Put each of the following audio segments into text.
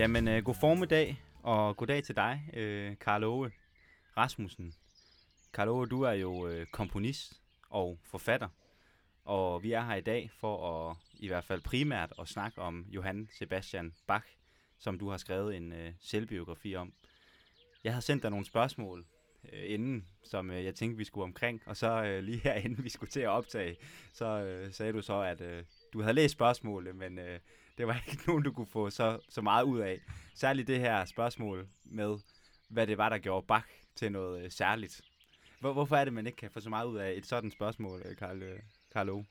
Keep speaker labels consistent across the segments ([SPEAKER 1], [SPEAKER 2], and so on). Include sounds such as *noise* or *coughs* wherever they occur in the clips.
[SPEAKER 1] Jamen, øh, god formiddag, og god dag til dig, øh, Karl Ove Rasmussen. Karl Ove, du er jo øh, komponist og forfatter, og vi er her i dag for at, i hvert fald primært, at snakke om Johann Sebastian Bach, som du har skrevet en øh, selvbiografi om. Jeg har sendt dig nogle spørgsmål øh, inden, som øh, jeg tænkte, vi skulle omkring, og så øh, lige herinde, *laughs* vi skulle til at optage, så øh, sagde du så, at øh, du havde læst spørgsmålet, men øh, det var *laughs* ikke nogen, du kunne få så, så meget ud af. Særligt det her spørgsmål med, hvad det var, der gjorde Bach til noget øh, særligt. Hvor, hvorfor er det, man ikke kan få så meget ud af et sådan spørgsmål, øh, Karl, øh, Karl?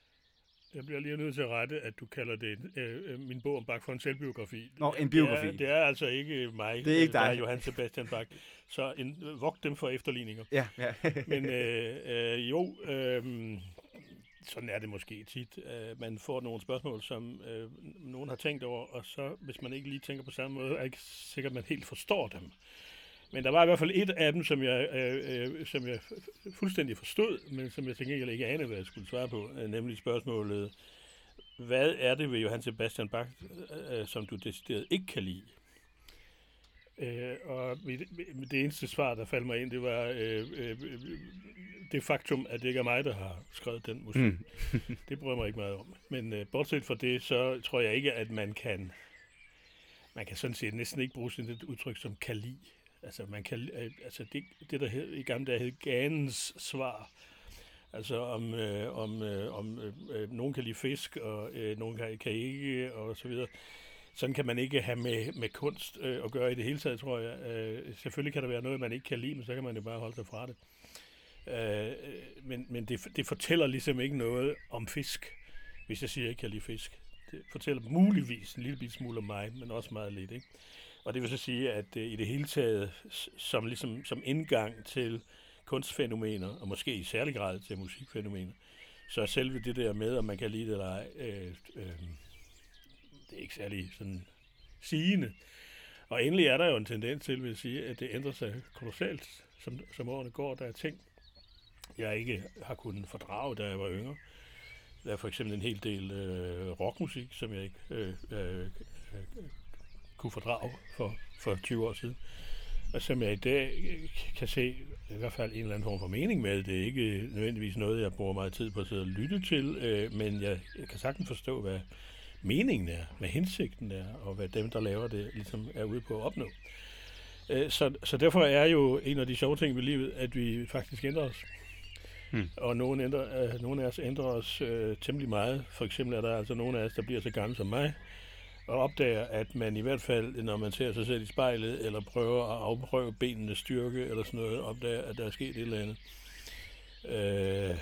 [SPEAKER 2] Jeg bliver lige nødt til at rette, at du kalder det øh, øh min bog om Bach for en selvbiografi.
[SPEAKER 1] Nå, en biografi.
[SPEAKER 2] Det er, det er altså ikke mig,
[SPEAKER 1] det er ikke dig.
[SPEAKER 2] der er Johann Sebastian Bach. Så en, vogt dem for efterligninger.
[SPEAKER 1] Ja, ja.
[SPEAKER 2] Men *laughs* øh, øh, jo, øh, sådan er det måske tit. Uh, man får nogle spørgsmål, som uh, nogen har tænkt over, og så, hvis man ikke lige tænker på samme måde, er ikke sikkert, at man helt forstår dem. Men der var i hvert fald et af dem, som jeg, uh, uh, som jeg fuldstændig forstod, men som jeg tænkte jeg ikke anede, hvad jeg skulle svare på, uh, nemlig spørgsmålet, hvad er det ved Johann Sebastian Bach, uh, som du decideret ikke kan lide? Øh, og mit, det eneste svar, der faldt mig ind, det var øh, øh, det faktum, at det ikke er mig, der har skrevet den musik. Mm. *laughs* det bryder mig ikke meget om. Men øh, bortset fra det, så tror jeg ikke, at man kan, man kan sådan set næsten ikke bruge sådan et udtryk som kan lide. Altså, man kan, øh, altså det, det, der hed, i gamle dage hed Ganens svar, Altså om, øh, om, øh, om øh, øh, nogen kan lide fisk, og øh, nogen kan, kan ikke, og så videre sådan kan man ikke have med, med kunst øh, at gøre i det hele taget, tror jeg. Øh, selvfølgelig kan der være noget, man ikke kan lide, men så kan man jo bare holde sig fra det. Øh, men men det, det fortæller ligesom ikke noget om fisk, hvis jeg siger, at jeg ikke kan lide fisk. Det fortæller muligvis en lille smule om mig, men også meget lidt. Ikke? Og det vil så sige, at øh, i det hele taget, som, ligesom, som indgang til kunstfænomener, og måske i særlig grad til musikfænomener, så er selve det der med, om man kan lide det eller ej, øh, øh, det er ikke særlig sådan sigende. Og endelig er der jo en tendens til, vil jeg sige, at det ændrer sig kolossalt, som, som årene går. Der er ting, jeg ikke har kunnet fordrage, da jeg var yngre. Der er for eksempel en hel del øh, rockmusik, som jeg ikke øh, øh, kunne fordrage for, for 20 år siden. Og som jeg i dag øh, kan se i hvert fald en eller anden form for mening med. Det er ikke nødvendigvis noget, jeg bruger meget tid på at sidde og lytte til, øh, men jeg, jeg kan sagtens forstå, hvad, meningen er, hvad hensigten er, og hvad dem, der laver det, ligesom er ude på at opnå. Øh, så, så derfor er jo en af de sjove ting ved livet, at vi faktisk ændrer os. Hmm. Og nogle, ændrer, øh, nogle af os ændrer os øh, temmelig meget. For eksempel er der altså nogle af os, der bliver så gamle som mig, og opdager, at man i hvert fald, når man ser sig selv i spejlet, eller prøver at afprøve benenes styrke, eller sådan noget, opdager, at der er sket et eller andet. Øh,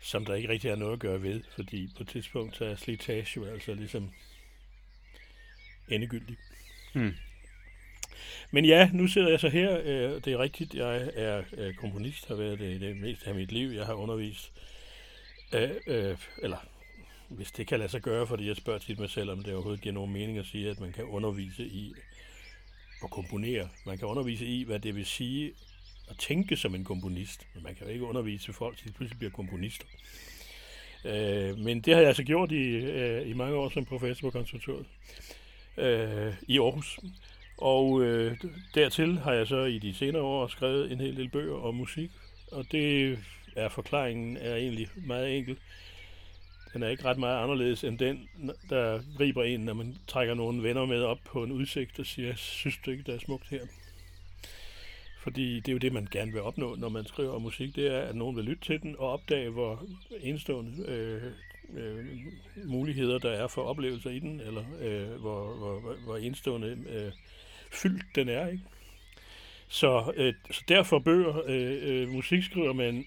[SPEAKER 2] som der ikke rigtig er noget at gøre ved, fordi på et tidspunkt er slitage jo altså ligesom endegyldig. Hmm. Men ja, nu sidder jeg så her. Øh, det er rigtigt, jeg er komponist, har været det det meste af mit liv. Jeg har undervist, øh, øh, eller hvis det kan lade sig gøre, fordi jeg spørger tit mig selv, om det overhovedet giver nogen mening at sige, at man kan undervise i at komponere. Man kan undervise i, hvad det vil sige at tænke som en komponist. Men man kan jo ikke undervise folk, så de pludselig bliver komponister. Øh, men det har jeg altså gjort i, øh, i mange år som professor på konservatoriet øh, i Aarhus. Og øh, dertil har jeg så i de senere år skrevet en hel del bøger om musik, og det er forklaringen er egentlig meget enkel. Den er ikke ret meget anderledes end den, der griber en, når man trækker nogle venner med op på en udsigt og siger, synes du ikke, det er smukt her? Fordi det er jo det, man gerne vil opnå, når man skriver musik, det er, at nogen vil lytte til den og opdage, hvor enestående øh, øh, muligheder der er for oplevelser i den, eller øh, hvor, hvor, hvor enestående øh, fyldt den er. Ikke? Så, øh, så derfor bøger, øh, øh, musik skriver man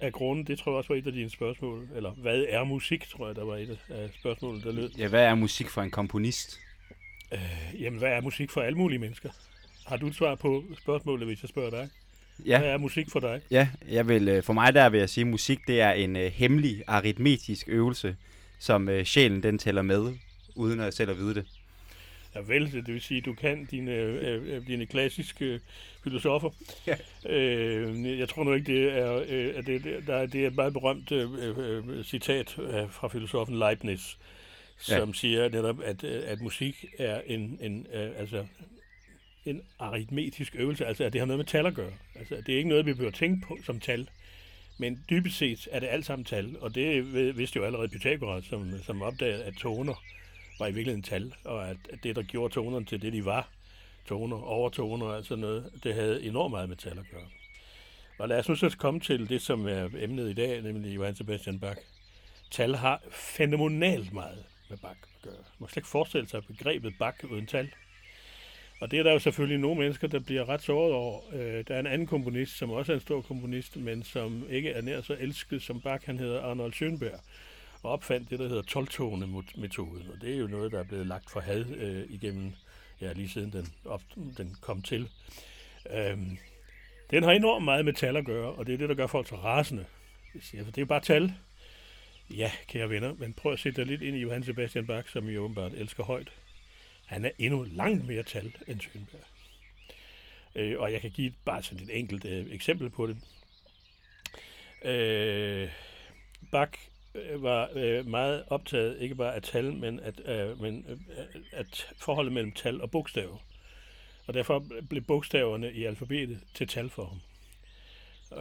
[SPEAKER 2] af grunden, det tror jeg også var et af dine spørgsmål, eller hvad er musik, tror jeg, der var et af spørgsmålene, der lød.
[SPEAKER 1] Ja, hvad er musik for en komponist?
[SPEAKER 2] Øh, jamen, hvad er musik for alle mulige mennesker? Har du et svar på spørgsmålet, hvis jeg spørger dig?
[SPEAKER 1] Ja.
[SPEAKER 2] Hvad er musik for dig?
[SPEAKER 1] Ja, jeg vil, øh, for mig der vil jeg sige, at musik det er en uh, hemmelig aritmetisk øvelse, som uh, sjælen den tæller med, uden at selv at vide det.
[SPEAKER 2] Ja vel, det vil sige, at du kan dine, øh, dine klassiske filosofer. Ja. Øh, jeg tror nu ikke, det er, øh, at det, der er, det er et meget berømt øh, øh, citat fra filosofen Leibniz, som siger netop, at, øh, at musik er en, en, øh, altså, en aritmetisk øvelse, altså at det har noget med tal at gøre. Altså det er ikke noget, vi behøver tænke på som tal, men dybest set er det alt sammen tal, og det vidste jo allerede Pythagoras, som, som opdagede, at toner var i virkeligheden tal, og at, at det, der gjorde tonerne til det, de var, toner, overtoner og alt sådan noget, det havde enormt meget med tal at gøre. Og lad os nu så komme til det, som er emnet i dag, nemlig Johann Sebastian Bach. Tal har fænomenalt meget med Bach at gøre. Man kan slet ikke forestille sig begrebet Bach uden tal. Og det er der jo selvfølgelig nogle mennesker, der bliver ret såret over. Øh, Der er en anden komponist, som også er en stor komponist, men som ikke er nær så elsket som Bach. Han hedder Arnold Schönberg og opfandt det, der hedder 12-tone-metoden. Og det er jo noget, der er blevet lagt for had øh, igennem, ja, lige siden den, op, den kom til. Øhm, den har enormt meget med tal at gøre, og det er det, der gør folk så rasende. Jeg siger, for det er jo bare tal. Ja, kære venner, men prøv at sætte dig lidt ind i Johann Sebastian Bach, som I åbenbart elsker højt. Han er endnu langt mere tal end Schönberg. Øh, og jeg kan give bare sådan et enkelt øh, eksempel på det. Øh, Bach øh, var øh, meget optaget ikke bare af tal, men at, øh, men, øh, at forholdet mellem tal og bogstaver. Og derfor blev bogstaverne i alfabetet til tal for ham.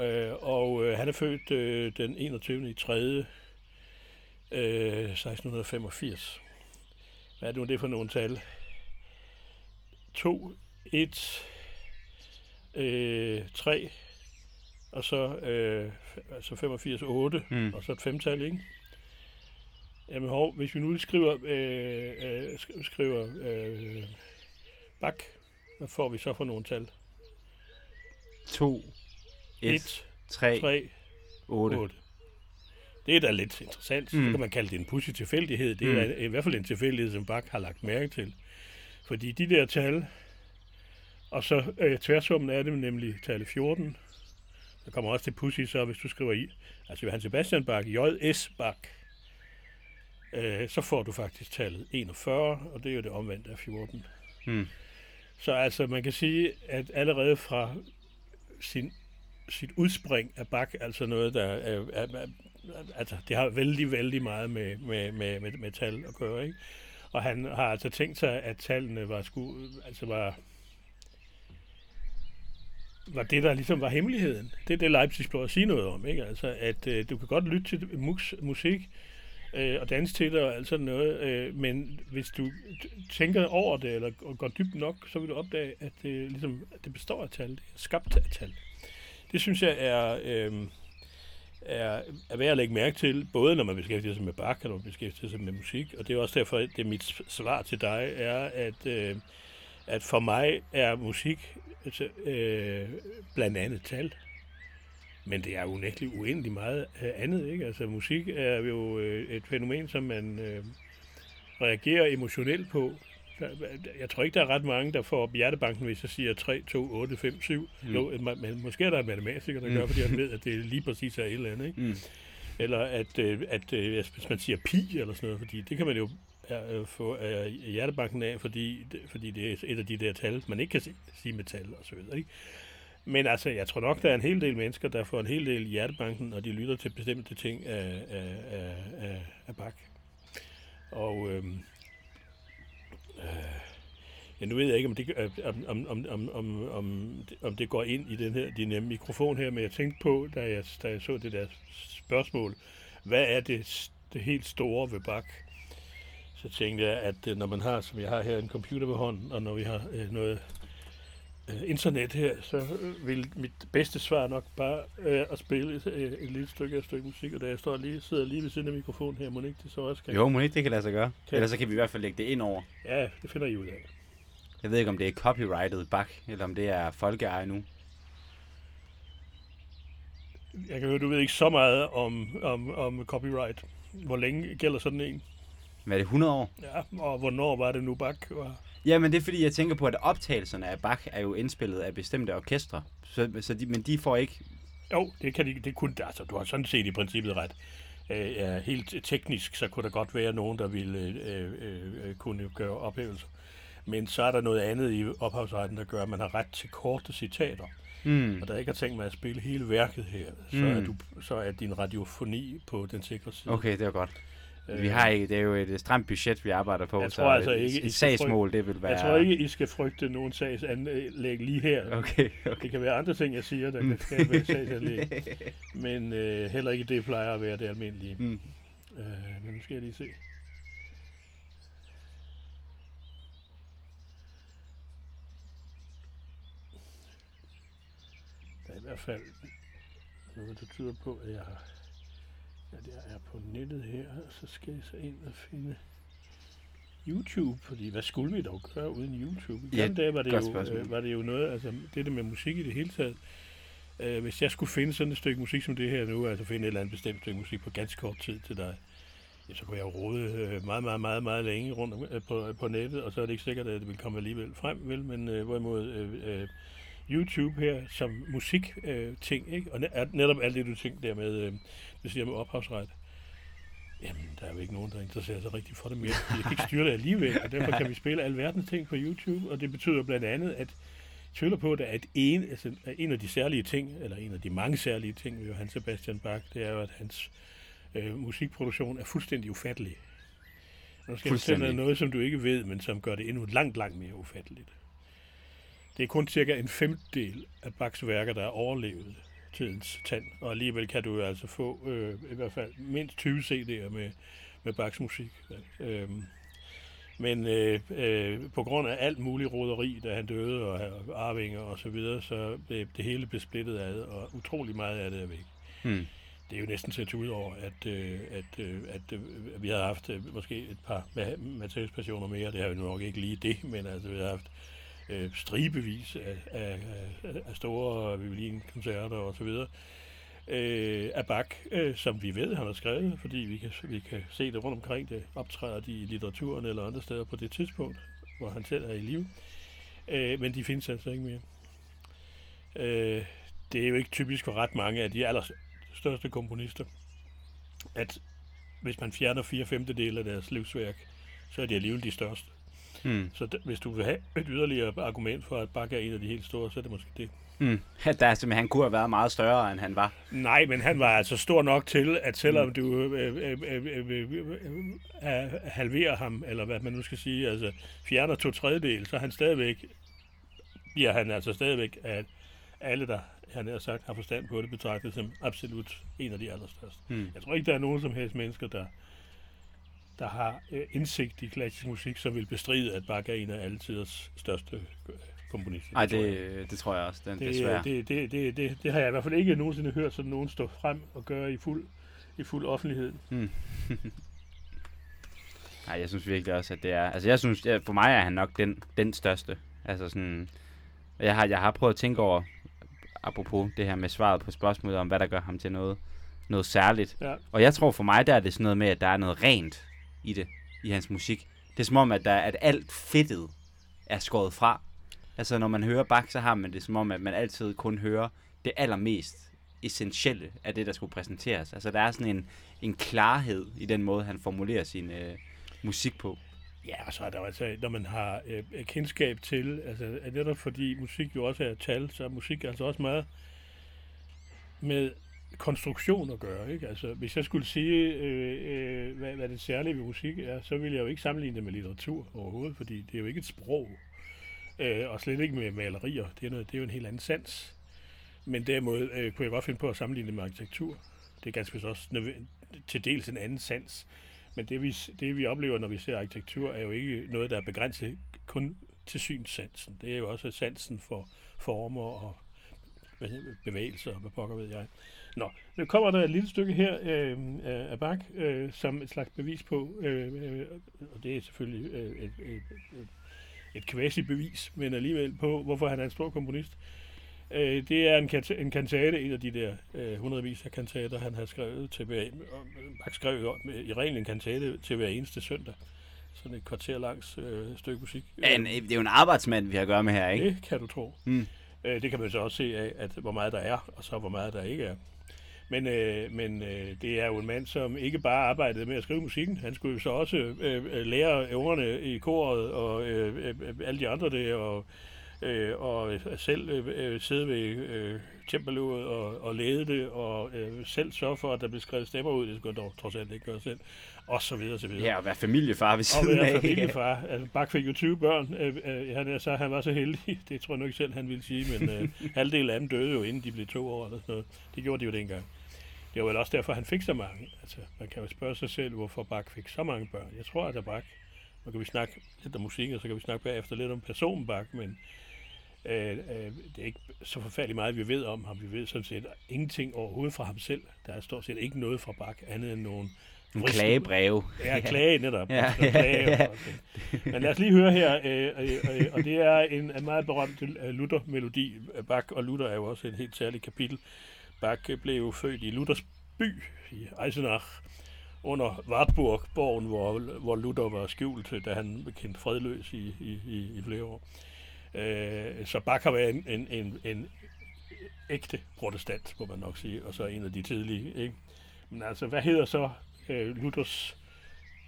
[SPEAKER 2] Øh, og øh, han er født øh, den 21. i 3. Øh, 1685. Hvad er det nu det for nogle tal? 2, 1, øh, 3, og så øh, altså 85, 8,
[SPEAKER 1] Mm.
[SPEAKER 2] og så et femtal, ikke? Jamen hov, hvis vi nu skriver, øh, øh, sk- skriver øh, bak, hvad får vi så for nogle tal?
[SPEAKER 1] 2, 1,
[SPEAKER 2] 1,
[SPEAKER 1] 3,
[SPEAKER 2] 3,
[SPEAKER 1] 8.
[SPEAKER 2] 8. Det er da lidt interessant. Mm. Så kan man kalde det en pudsig tilfældighed. Det er
[SPEAKER 1] Mm.
[SPEAKER 2] i hvert fald en tilfældighed, som Bach har lagt mærke til. Fordi de der tal, og så øh, tværsummen af dem, nemlig tallet 14, der kommer også til pussy, så hvis du skriver i, altså Johann Sebastian Bach, J.S. Bach, øh, så får du faktisk tallet 41, og det er jo det omvendte af 14.
[SPEAKER 1] Mm.
[SPEAKER 2] Så altså, man kan sige, at allerede fra sin, sit udspring af Bach, altså noget, der er, er, er altså, det har vældig, vældig meget med, med, med, med, med tal at gøre, ikke? Og han har altså tænkt sig, at tallene var, sku, altså var, var det, der ligesom var hemmeligheden. Det er det, Leipzig prøver at sige noget om, ikke? Altså, at øh, du kan godt lytte til mus, musik, øh, og danse til det og alt sådan noget, øh, men hvis du tænker over det, eller går dybt nok, så vil du opdage, at det, ligesom, at det består af tal. Det er skabt af tal. Det synes jeg er, øh, er, er værd at lægge mærke til, både når man beskæftiger sig med Bach, og når man beskæftiger sig med musik, og det er også derfor, at det mit svar til dig er, at, øh, at for mig er musik altså, øh, blandt andet tal. Men det er unægteligt uendelig meget øh, andet, ikke? Altså musik er jo øh, et fænomen, som man øh, reagerer emotionelt på. Jeg tror ikke, der er ret mange, der får op hjertebanken, hvis jeg siger 3, 2, 8, 5, 7. Mm. Jo, ma- men måske er der en matematiker, der
[SPEAKER 1] Mm.
[SPEAKER 2] gør, fordi han ved, at det lige præcis er et eller andet. Ikke?
[SPEAKER 1] Mm.
[SPEAKER 2] Eller at, øh, at øh, hvis man siger pi eller sådan noget, fordi det kan man jo øh, få hjertebanken af, fordi, fordi det er et af de der tal, man ikke kan si- sige med tal og så videre. Ikke? Men altså, jeg tror nok, der er en hel del mennesker, der får en hel del hjertebanken, og de lytter til bestemte ting af, af, af, af, af Bach. Og øhm, øh, Øh, ja, nu ved jeg ikke, om det, øh, om, om, om, om, om, om, det går ind i den her din øh, mikrofon her, men jeg tænkte på, da jeg, da jeg så det der spørgsmål, hvad er det, det helt store ved bak? Så tænkte jeg, at øh, når man har, som jeg har her, en computer ved hånden, og når vi har øh, noget internet her, så øh, vil mit bedste svar nok bare øh, at spille et, øh, et lille stykke af et stykke musik, og da jeg står lige, sidder lige ved siden af mikrofonen her, må ikke det så også kan?
[SPEAKER 1] Jo, må ikke det kan lade sig gøre.
[SPEAKER 2] Kan-
[SPEAKER 1] Ellers så kan vi i hvert fald lægge det ind over.
[SPEAKER 2] Ja, det finder I ud af.
[SPEAKER 1] Jeg ved ikke, om det er copyrightet Bach, eller om det er folkeeje nu.
[SPEAKER 2] Jeg kan høre, du ved ikke så meget om, om, om copyright. Hvor længe gælder sådan en?
[SPEAKER 1] Hvad er det, 100 år?
[SPEAKER 2] Ja, og hvornår var det nu Bach var?
[SPEAKER 1] Ja, men det er fordi, jeg tænker på, at optagelserne af Bach er jo indspillet af bestemte orkestre. Så, så de, men de får ikke...
[SPEAKER 2] Jo, det kan de, det kunne, altså du har sådan set i princippet ret. Øh, ja, helt teknisk, så kunne der godt være nogen, der ville øh, øh, øh, kunne gøre ophævelser. Men så er der noget andet i ophavsretten, der gør, at man har ret til korte citater.
[SPEAKER 1] Mm.
[SPEAKER 2] Og der ikke har tænkt mig at spille hele værket her, så,
[SPEAKER 1] Mm.
[SPEAKER 2] er, du, så er din radiofoni på den sikre side.
[SPEAKER 1] Okay, det er godt. Vi har ikke, det er jo et stramt budget, vi arbejder på,
[SPEAKER 2] Jeg
[SPEAKER 1] så
[SPEAKER 2] tror altså
[SPEAKER 1] et-
[SPEAKER 2] ikke,
[SPEAKER 1] et sagsmål, det vil være...
[SPEAKER 2] Jeg tror ikke, I skal frygte nogen sagsanlæg lige her.
[SPEAKER 1] Okay, okay.
[SPEAKER 2] Det kan være andre ting, jeg siger, der kan skabe sagsanlæg. Men øh, heller ikke det plejer at være det almindelige.
[SPEAKER 1] Mm.
[SPEAKER 2] Øh, men nu skal jeg lige se. Der er i hvert fald noget, der tyder på, at jeg, har, at jeg er på nettet her, og så skal jeg så ind og finde YouTube, fordi hvad skulle vi dog gøre uden YouTube? I
[SPEAKER 1] Ja,
[SPEAKER 2] dage var det, jo,
[SPEAKER 1] spørgsmål.
[SPEAKER 2] øh, var det jo noget, altså det der med musik i det hele taget, øh, hvis jeg skulle finde sådan et stykke musik som det her nu, altså finde et eller andet bestemt stykke musik på ganske kort tid til dig, ja, så kunne jeg jo rode øh, meget, meget, meget, meget længe rundt øh, på, på nettet, og så er det ikke sikkert, at det vil komme alligevel frem, vel? Men øh, hvorimod øh, øh, YouTube her som musik øh, ting, ikke? Og ne- netop alt det, du tænkte der med, øh, du siger med ophavsret, Jamen, der er jo ikke nogen, der interesserer sig rigtig for det mere. Jeg kan ikke styre det alligevel, og derfor kan vi spille alverdens ting på YouTube, og det betyder blandt andet, at jeg tvivler på, at en, altså, en af de særlige ting, eller en af de mange særlige ting ved Johann Sebastian Bach, det er jo, at hans øh, musikproduktion er fuldstændig ufattelig. Nu skal jeg fortælle noget, som du ikke ved, men som gør det endnu langt, langt mere ufatteligt. Det er kun cirka en femtedel af Bachs værker, der er overlevet tidens tand, og alligevel kan du jo altså få øh, i hvert fald mindst 20 CD'er med, med Bachs musik. Øhm, men øh, øh, på grund af alt muligt roderi, da han døde, og, arvinger og så videre, så blev det hele blev splittet ad, og utrolig meget af det er væk.
[SPEAKER 1] Hmm.
[SPEAKER 2] Det er jo næsten tage ud over, at, øh, at, øh, at øh, vi havde haft øh, måske et par ma- Matthæus-passioner mere. Det har vi nu nok ikke lige det, men altså, vi har haft øh, stribevis af, af, af, store violinkoncerter og så videre øh, af Bach, øh, som vi ved, han har skrevet, fordi vi kan, vi kan se det rundt omkring det, optræder de i litteraturen eller andre steder på det tidspunkt, hvor han selv er i live. Øh, men de findes altså ikke mere. Øh, det er jo ikke typisk for ret mange af de allerstørste komponister, at hvis man fjerner fire femtedele af deres livsværk, så er de alligevel de største.
[SPEAKER 1] Hmm.
[SPEAKER 2] Så d- hvis du vil have et yderligere argument for, at Bach er en af de helt store, så er det måske det.
[SPEAKER 1] Hmm. Der er simpelthen, han kunne have været meget større, end han var.
[SPEAKER 2] Nej, men han var altså stor nok til, at selvom du øh, øh, øh, øh, øh, øh, øh, halverer ham, eller hvad man nu skal sige, altså fjerner to tredjedel, så er han stadigvæk, bliver han altså stadigvæk, at alle, der han har sagt, har forstand på det, betragtet som absolut en af de allerstørste.
[SPEAKER 1] Hmm.
[SPEAKER 2] Jeg tror ikke, der er nogen som helst mennesker, der, der har øh, indsigt i klassisk musik, som vil bestride, at Bach er en af alle tiders største øh, komponister.
[SPEAKER 1] Nej,
[SPEAKER 2] tror jeg.
[SPEAKER 1] det, det tror jeg også, den,
[SPEAKER 2] Det,
[SPEAKER 1] desværre.
[SPEAKER 2] det, det, det, det, det har jeg i hvert fald ikke nogensinde hørt sådan nogen stå frem og gøre i fuld, i fuld offentlighed.
[SPEAKER 1] Hmm. *laughs* Nej, jeg synes virkelig også, at det er... Altså, jeg synes, for mig er han nok den, den største. Altså sådan... Jeg har, jeg har prøvet at tænke over, apropos det her med svaret på spørgsmålet om, hvad der gør ham til noget, noget særligt.
[SPEAKER 2] Ja.
[SPEAKER 1] Og jeg tror for mig, der er det sådan noget med, at der er noget rent i det, i hans musik. Det er som om, at, der, at alt fedtet er skåret fra. Altså, når man hører Bach, så har man det som om, at man altid kun hører det allermest essentielle af det, der skulle præsenteres. Altså, der er sådan en, en klarhed i den måde, han formulerer sin øh, musik på.
[SPEAKER 2] Ja, og så er der altså, når man har øh, kendskab til, altså er netop fordi musik jo også er tal, så er musik altså også meget med konstruktion at gøre. Ikke? Altså, hvis jeg skulle sige, øh, øh, hvad, hvad det særlige ved musik er, så ville jeg jo ikke sammenligne det med litteratur overhovedet, fordi det er jo ikke et sprog, øh, og slet ikke med malerier. Det er, noget, det er jo en helt anden sans. Men derimod øh, kunne jeg godt finde på at sammenligne det med arkitektur. Det er ganske vist også nødv- til dels en anden sans. Men det vi, det, vi oplever, når vi ser arkitektur, er jo ikke noget, der er begrænset kun til synssansen. Det er jo også sansen for former og hvad hedder bevægelser, og hvad pokker ved jeg. Nå, nu kommer der et lille stykke her øh, af Bach, øh, som et slags bevis på, øh, øh, og det er selvfølgelig øh, et, et, et, et quasi-bevis, men alligevel på, hvorfor han er en stor komponist. Øh, det er en, en kantate, en af de der øh, hundredvis af kantater, han har skrevet til hver, Bach skrev jo med- i reglen en kantate til hver eneste søndag. Sådan et kvarter langs øh, stykke musik.
[SPEAKER 1] Ja, en, det er jo en arbejdsmand, vi har at gøre med her, ikke?
[SPEAKER 2] Det kan du tro.
[SPEAKER 1] Mm.
[SPEAKER 2] Øh, det kan man så også se af, at hvor meget der er, og så hvor meget der ikke er. Men, øh, men øh, det er jo en mand, som ikke bare arbejdede med at skrive musikken. Han skulle jo så også øh, øh, lære ungerne i koret og øh, øh, alle de andre det, og øh, og selv øh, øh, sidde ved øh, tempeløvet og, og lede det, og øh, selv sørge for, at der bliver skrevet stemmer ud, det skal dog trods alt ikke gøre selv, og så videre, så videre.
[SPEAKER 1] Ja, og være familiefar ved
[SPEAKER 2] Og
[SPEAKER 1] siden
[SPEAKER 2] være
[SPEAKER 1] af.
[SPEAKER 2] familiefar. Altså, Bak fik jo 20 børn. Øh, øh, han, så, han var så heldig. *laughs* Det tror jeg nu ikke selv, han ville sige. Men øh, halvdelen af dem døde jo, inden de blev to år. Eller sådan noget. Det gjorde de jo dengang. Det var vel også derfor, han fik så mange. Altså, man kan jo spørge sig selv, hvorfor Bak fik så mange børn. Jeg tror, at Bak... Nu kan vi snakke lidt om musik, og så kan vi snakke bagefter lidt om personen Bak, men øh, øh, det er ikke så forfærdeligt meget, vi ved om ham. Vi ved sådan set ingenting overhovedet fra ham selv. Der er stort set ikke noget fra Bak, andet end nogle
[SPEAKER 1] En klagebreve. *laughs*
[SPEAKER 2] Ja, klage netop.
[SPEAKER 1] Ja,
[SPEAKER 2] Ja,
[SPEAKER 1] ja,
[SPEAKER 2] klage
[SPEAKER 1] ja.
[SPEAKER 2] sådan. Men lad os lige høre her, øh, øh, øh, og det er en, en meget berømt Luther-melodi. Bach og Luther er jo også et helt særligt kapitel. Bakke blev jo født i Luthers by, i Eisenach, under Wartburg, borgen, hvor, hvor Luther var skjult, da han blev kendt fredløs i, i, i, i flere år. Øh, så Bach har været en, en, en, en ægte protestant, må man nok sige, og så en af de tidlige. Ikke? Men altså, hvad hedder så øh, Luthers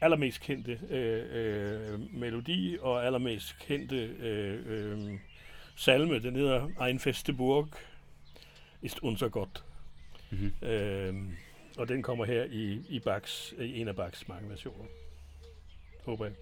[SPEAKER 2] allermest kendte øh, øh, melodi og allermest kendte øh, øh, salme? Den hedder Ein feste Burg ist unser Gott.
[SPEAKER 1] Mhm.
[SPEAKER 2] Øh, og den kommer her i, i, Bachs, i en af Bachs mange versioner. Håber jeg.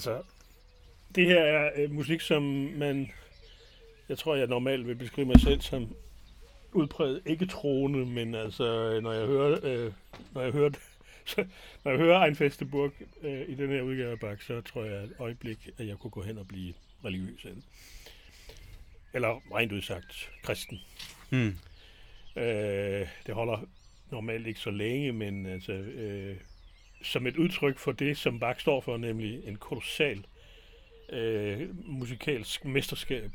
[SPEAKER 2] Altså, det her er øh, musik, som man, jeg tror, jeg normalt vil beskrive mig selv som udpræget ikke troende, men altså, når jeg hører, øh, når jeg hører, *laughs* så, når jeg hører Ein Festeburg øh, i den her udgave af Bach, så tror jeg et øjeblik, at jeg kunne gå hen og blive religiøs af det. Eller rent udsagt, kristen.
[SPEAKER 1] Hmm.
[SPEAKER 2] Øh, det holder normalt ikke så længe, men altså, øh, som et udtryk for det, som Bach står for, nemlig en kolossal øh, musikalsk mesterskab.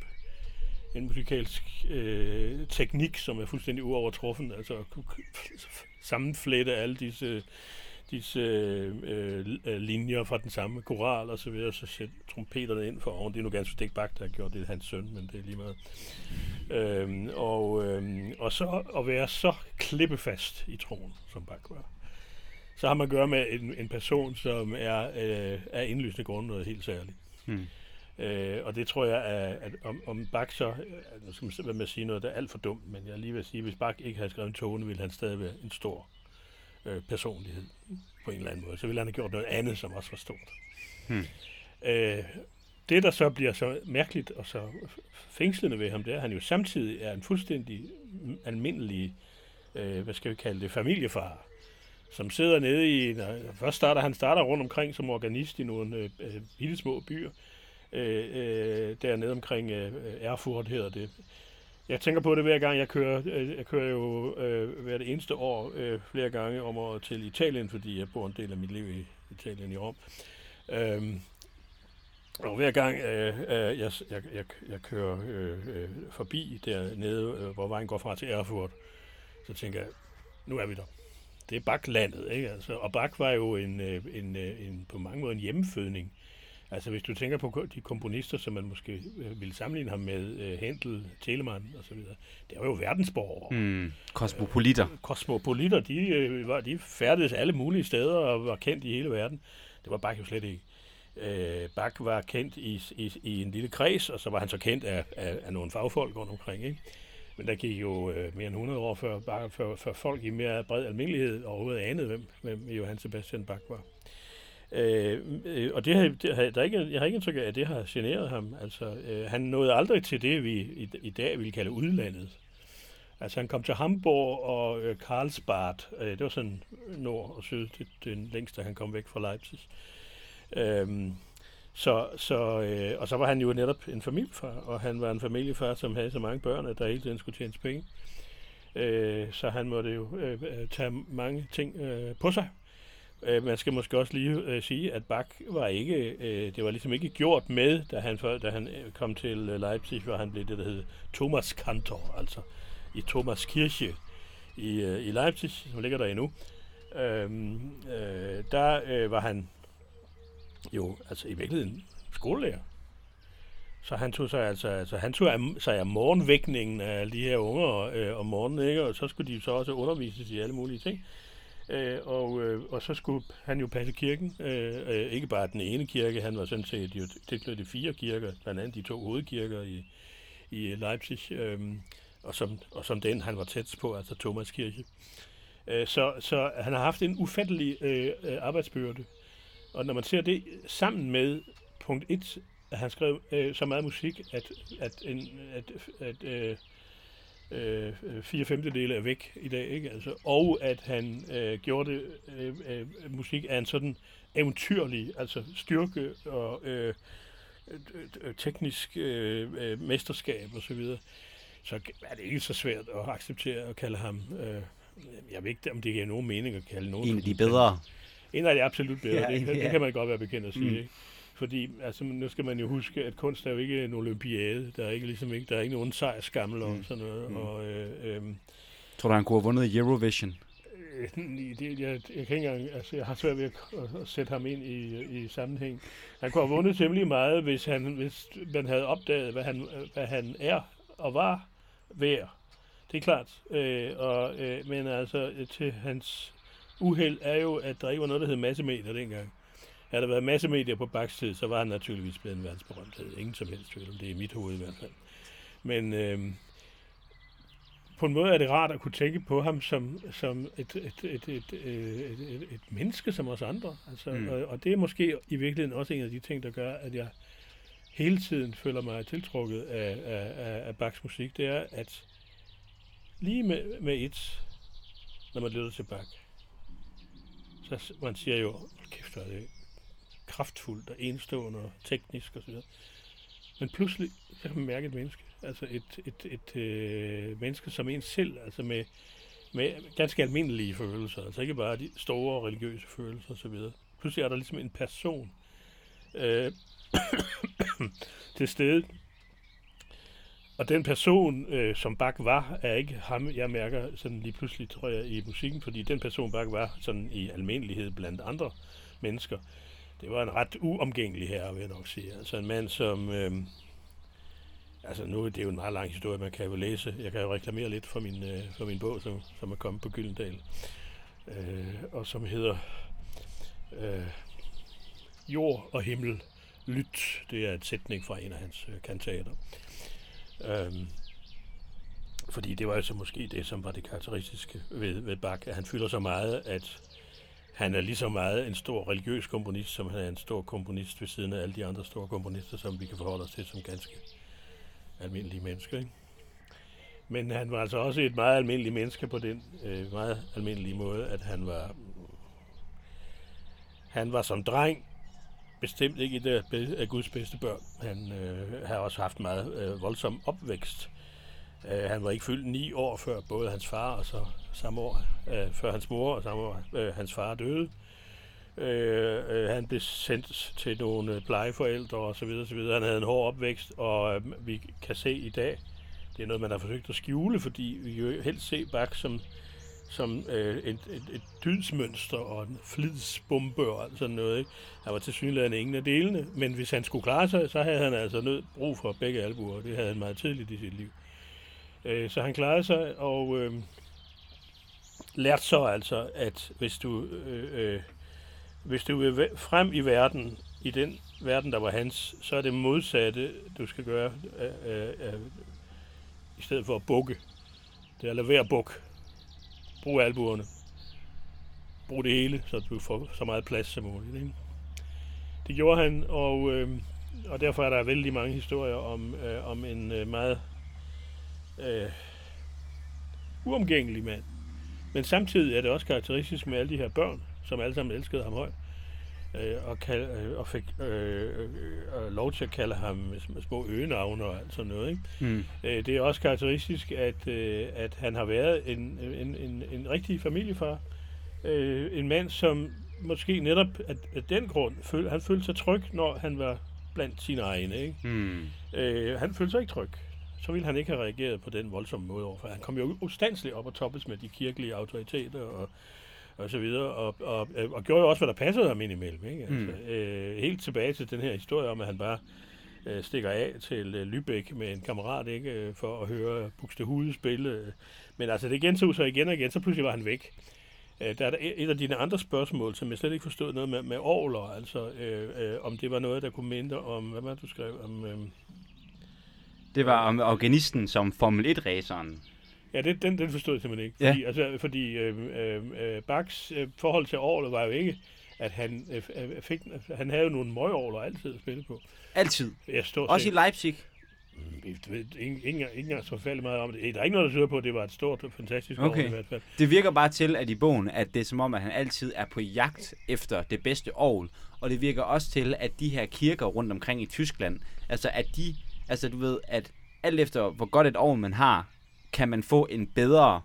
[SPEAKER 2] En musikalsk øh, teknik, som er fuldstændig uovertruffen. Altså at kunne sammenflette alle disse, disse øh, øh, linjer fra den samme koral og så videre, så sætte trompeterne ind for oven. Det er nu ganske ikke Bach, der har gjort det, er hans søn, men det er lige meget. Øhm, og, øhm, og så at være så klippefast i troen, som Bach var. Så har man at gøre med en, en person, som er øh, af indlysende grund noget helt særligt.
[SPEAKER 1] Hmm.
[SPEAKER 2] Øh, og det tror jeg, at, at om, om Bach så, øh, nu skal man simpelthen sige noget, der er alt for dumt, men jeg lige vil sige, at hvis Bach ikke havde skrevet en tone, ville han stadig være en stor øh, personlighed på en eller anden måde. Så ville han have gjort noget andet, som også var stort.
[SPEAKER 1] Hmm.
[SPEAKER 2] Øh, det, der så bliver så mærkeligt og så fængslende ved ham, det er, at han jo samtidig er en fuldstændig almindelig, øh, hvad skal vi kalde det, familiefar, som sidder nede i, når, først starter han starter rundt omkring som organist i nogle øh, øh lille små byer, øh, øh, dernede omkring øh, øh, Erfurt hedder det. Jeg tænker på det hver gang, jeg kører. Øh, jeg kører jo øh, hver det eneste år øh, flere gange om året til Italien, fordi jeg bor en del af mit liv i Italien i Rom. Øhm, og hver gang øh, øh, jeg, jeg, jeg, jeg kører øh, øh, forbi dernede, øh, hvor vejen går fra til Erfurt, så tænker jeg, nu er vi der. Det er Bach-landet, ikke? Altså, og Bach var jo en, øh, en, øh, en, på mange måder en hjemmefødning. Altså hvis du tænker på de komponister, som man måske øh, ville sammenligne ham med, Händel, Telemann og så videre, det var jo verdensborgere.
[SPEAKER 1] Hmm. Kosmopolitter.
[SPEAKER 2] Kosmopolitter, de, var, de færdedes alle mulige steder og var kendt i hele verden. Det var Bach jo slet ikke. Øh, Bach var kendt i, i, i en lille kreds, og så var han så kendt af, af, af nogle fagfolk rundt omkring. Ikke? Men der gik jo øh, mere end 100 år før, bare før, før folk i mere bred almindelighed overhovedet anede, hvem, hvem Johann Sebastian Bach var. Øh, øh, og det har, det har, der er ikke, jeg har ikke indtryk af, at det har generet ham. Altså, øh, han nåede aldrig til det, vi i, i dag ville kalde udlandet. Altså han kom til Hamburg og øh, Karlsbad, øh, det var sådan nord og syd, det, det længste han kom væk fra Leipzig. Øhm, så, så, øh, og så var han jo netop en familiefar, og han var en familiefar, som havde så mange børn, at der hele tiden skulle tjenes penge. Øh, så han måtte jo øh, øh tage mange ting øh, på sig. Øh, man skal måske også lige øh, sige, at Bach var ikke, øh, det var ligesom ikke gjort med, da han, da han øh, kom til øh, Leipzig, hvor han blev det, der hed Thomas Kantor, altså i Thomas Kirche i, øh, i Leipzig, som ligger der endnu. Øhm, øh, der øh, var han jo altså i virkeligheden skolelærer. Så han tog sig altså, altså han tog sig af morgenvækningen af de her unger øh, om morgenen, ikke? og så skulle de så også undervises i alle mulige ting. Øh, og, øh, og så skulle han jo passe kirken. Øh, øh, ikke bare den ene kirke, han var sådan set jo tilknyttet fire kirker, blandt andet de to hovedkirker i, i Leipzig, øh, og, som, og som den han var tæt på, altså Thomas Kirke. Øh, så, så han har haft en ufattelig øh, øh arbejdsbyrde. Og når man ser det sammen med punkt 1, at han skrev øh, så meget musik, at, at, en, at, at øh, øh, fire femtedele er væk i dag, ikke? Altså, og at han øh, gjorde det, øh, øh, musik af en sådan eventyrlig, altså styrke og øh, øh, teknisk øh, øh, mesterskab og så videre, så er det ikke så svært at acceptere at kalde ham, øh, jeg ved ikke, om det giver nogen mening at kalde nogen.
[SPEAKER 1] En af de bedre.
[SPEAKER 2] En af de absolut bedre, ja, det, ja. det kan man godt være bekendt at sige, mm. ikke? Fordi altså, nu skal man jo huske, at kunst er jo ikke en olympiade. Der er ikke ligesom ikke, der er ikke nogen sejrskammel og mm. sådan noget. Mm. Og, øh, øh,
[SPEAKER 1] Tror du, han kunne have vundet Eurovision?
[SPEAKER 2] Øh, det, jeg, jeg, kan ikke engang, altså, jeg har svært ved at, at sætte ham ind i, i sammenhæng. Han kunne have vundet temmelig meget, hvis, han, hvis man havde opdaget, hvad han, hvad han er og var værd. Det er klart. Øh, og, øh, men altså, til hans uheld er jo, at der ikke var noget, der hed massemedier dengang. Havde der været massemedier på Bachs så var han naturligvis blevet en verdensberømthed. Ingen som helst tvivl om det, er i mit hoved i hvert fald. Men øh, på en måde er det rart at kunne tænke på ham som, som et, et, et, et, et, et, et menneske som os andre. Altså, mm. og, og det er måske i virkeligheden også en af de ting, der gør, at jeg hele tiden føler mig tiltrukket af, af, af Bachs musik. Det er, at lige med, med et, når man lytter til Bach, så man siger jo, kæft, det kraftfuldt og enestående og teknisk osv. Men pludselig så kan man mærke et menneske, altså et, et, et, et øh, menneske som en selv, altså med, med ganske almindelige følelser, altså ikke bare de store religiøse følelser osv. Pludselig er der ligesom en person øh, *coughs* til stede, og den person, øh, som Bach var, er ikke ham, jeg mærker sådan lige pludselig, tror jeg, i musikken, fordi den person, Bach var sådan i almindelighed blandt andre mennesker, det var en ret uomgængelig herre, vil jeg nok sige. Altså en mand, som... Øh, altså nu det er jo en meget lang historie, man kan jo læse. Jeg kan jo reklamere lidt for min, øh, for min bog, som, som er kommet på Gyldendal. Øh, og som hedder øh, Jord og himmel lyt. Det er et sætning fra en af hans øh, kantater. Øh, Øhm, fordi det var altså måske det, som var det karakteristiske ved, ved Bach, at han fylder så meget, at han er lige så meget en stor religiøs komponist, som han er en stor komponist ved siden af alle de andre store komponister, som vi kan forholde os til som ganske almindelige mennesker. Ikke? Men han var altså også et meget almindeligt menneske på den øh, meget almindelige måde, at han var han var som dreng bestemt ikke et af Guds bedste børn. Han øh, har også haft meget øh, voldsom opvækst. Øh, han var ikke fyldt ni år før både hans far og så samme år, øh, før hans mor og samme år øh, hans far døde. Øh, øh, han blev sendt til nogle plejeforældre og så videre, så videre. Han havde en hård opvækst, og øh, vi kan se i dag, det er noget, man har forsøgt at skjule, fordi vi jo helst se Bach som, som øh, et, et, et dydsmønster og en flidsbombe og sådan noget. Ikke? Han var til synligheden ingen af delene, men hvis han skulle klare sig, så havde han altså nød brug for begge albuer, det havde han meget tidligt i sit liv. Øh, så han klarede sig, og øh, lærte så altså, at hvis du, øh, øh, hvis du vil frem i verden, i den verden, der var hans, så er det modsatte, du skal gøre, øh, øh, øh, i stedet for at bukke. Det er at lade være at bukke. Brug albuerne. Brug det hele, så du får så meget plads som muligt. Ikke? Det gjorde han, og, øh, og derfor er der vældig mange historier om, øh, om en øh, meget øh, uomgængelig mand. Men samtidig er det også karakteristisk med alle de her børn, som alle sammen elskede ham højt, øh, og, kald, øh, og fik øh, øh, lov til at kalde ham med små øgenavne og alt sådan noget. Ikke?
[SPEAKER 1] Mm.
[SPEAKER 2] Øh, det er også karakteristisk, at, øh, at han har været en, en, en, en rigtig familiefar. Øh, en mand, som måske netop af, af den grund, føl, han følte sig tryg, når han var blandt sine egne. Ikke?
[SPEAKER 1] Mm.
[SPEAKER 2] Øh, han følte sig ikke tryg. Så ville han ikke have reageret på den voldsomme måde overfor. Han kom jo ustandsligt op og toppes med de kirkelige autoriteter og, og så videre, og, og, og gjorde jo også, hvad der passede ham indimellem. Ikke? Altså,
[SPEAKER 1] Mm.
[SPEAKER 2] øh, helt tilbage til den her historie om, at han bare øh, stikker af til øh, Lübeck med en kammerat, ikke, øh, for at høre Buxtehude spille. øh. Men altså, det gentog sig igen og igen, så pludselig var han væk. Øh, der er der et et af dine andre spørgsmål, som jeg slet ikke forstod noget med, med Orler, altså øh, øh, om det var noget, der kunne minde om, hvad var det, du skrev om... Øh,
[SPEAKER 1] Det var om organisten som Formel 1-raceren.
[SPEAKER 2] Ja, det, den, den forstod jeg simpelthen ikke.
[SPEAKER 1] Ja.
[SPEAKER 2] Fordi, altså, fordi øh, øh, øh, Bachs øh, forhold til Orlet var jo ikke, at han, øh, øh, fik, han havde jo nogle møgorler altid at spille på.
[SPEAKER 1] Altid.
[SPEAKER 2] Jeg står
[SPEAKER 1] Også i Leipzig.
[SPEAKER 2] Jeg ved ikke, ikke engang så forfærdeligt meget om det. Der er ikke noget, der tyder på, at det var et stort og fantastisk
[SPEAKER 1] Okay.
[SPEAKER 2] okay. i hvert fald.
[SPEAKER 1] Det virker bare til, at i bogen, at det er som om, at han altid er på jagt efter det bedste ovl. Og det virker også til, at de her kirker rundt omkring i Tyskland, altså at de, altså du ved, at alt efter hvor godt et ovl man har, kan man få en bedre,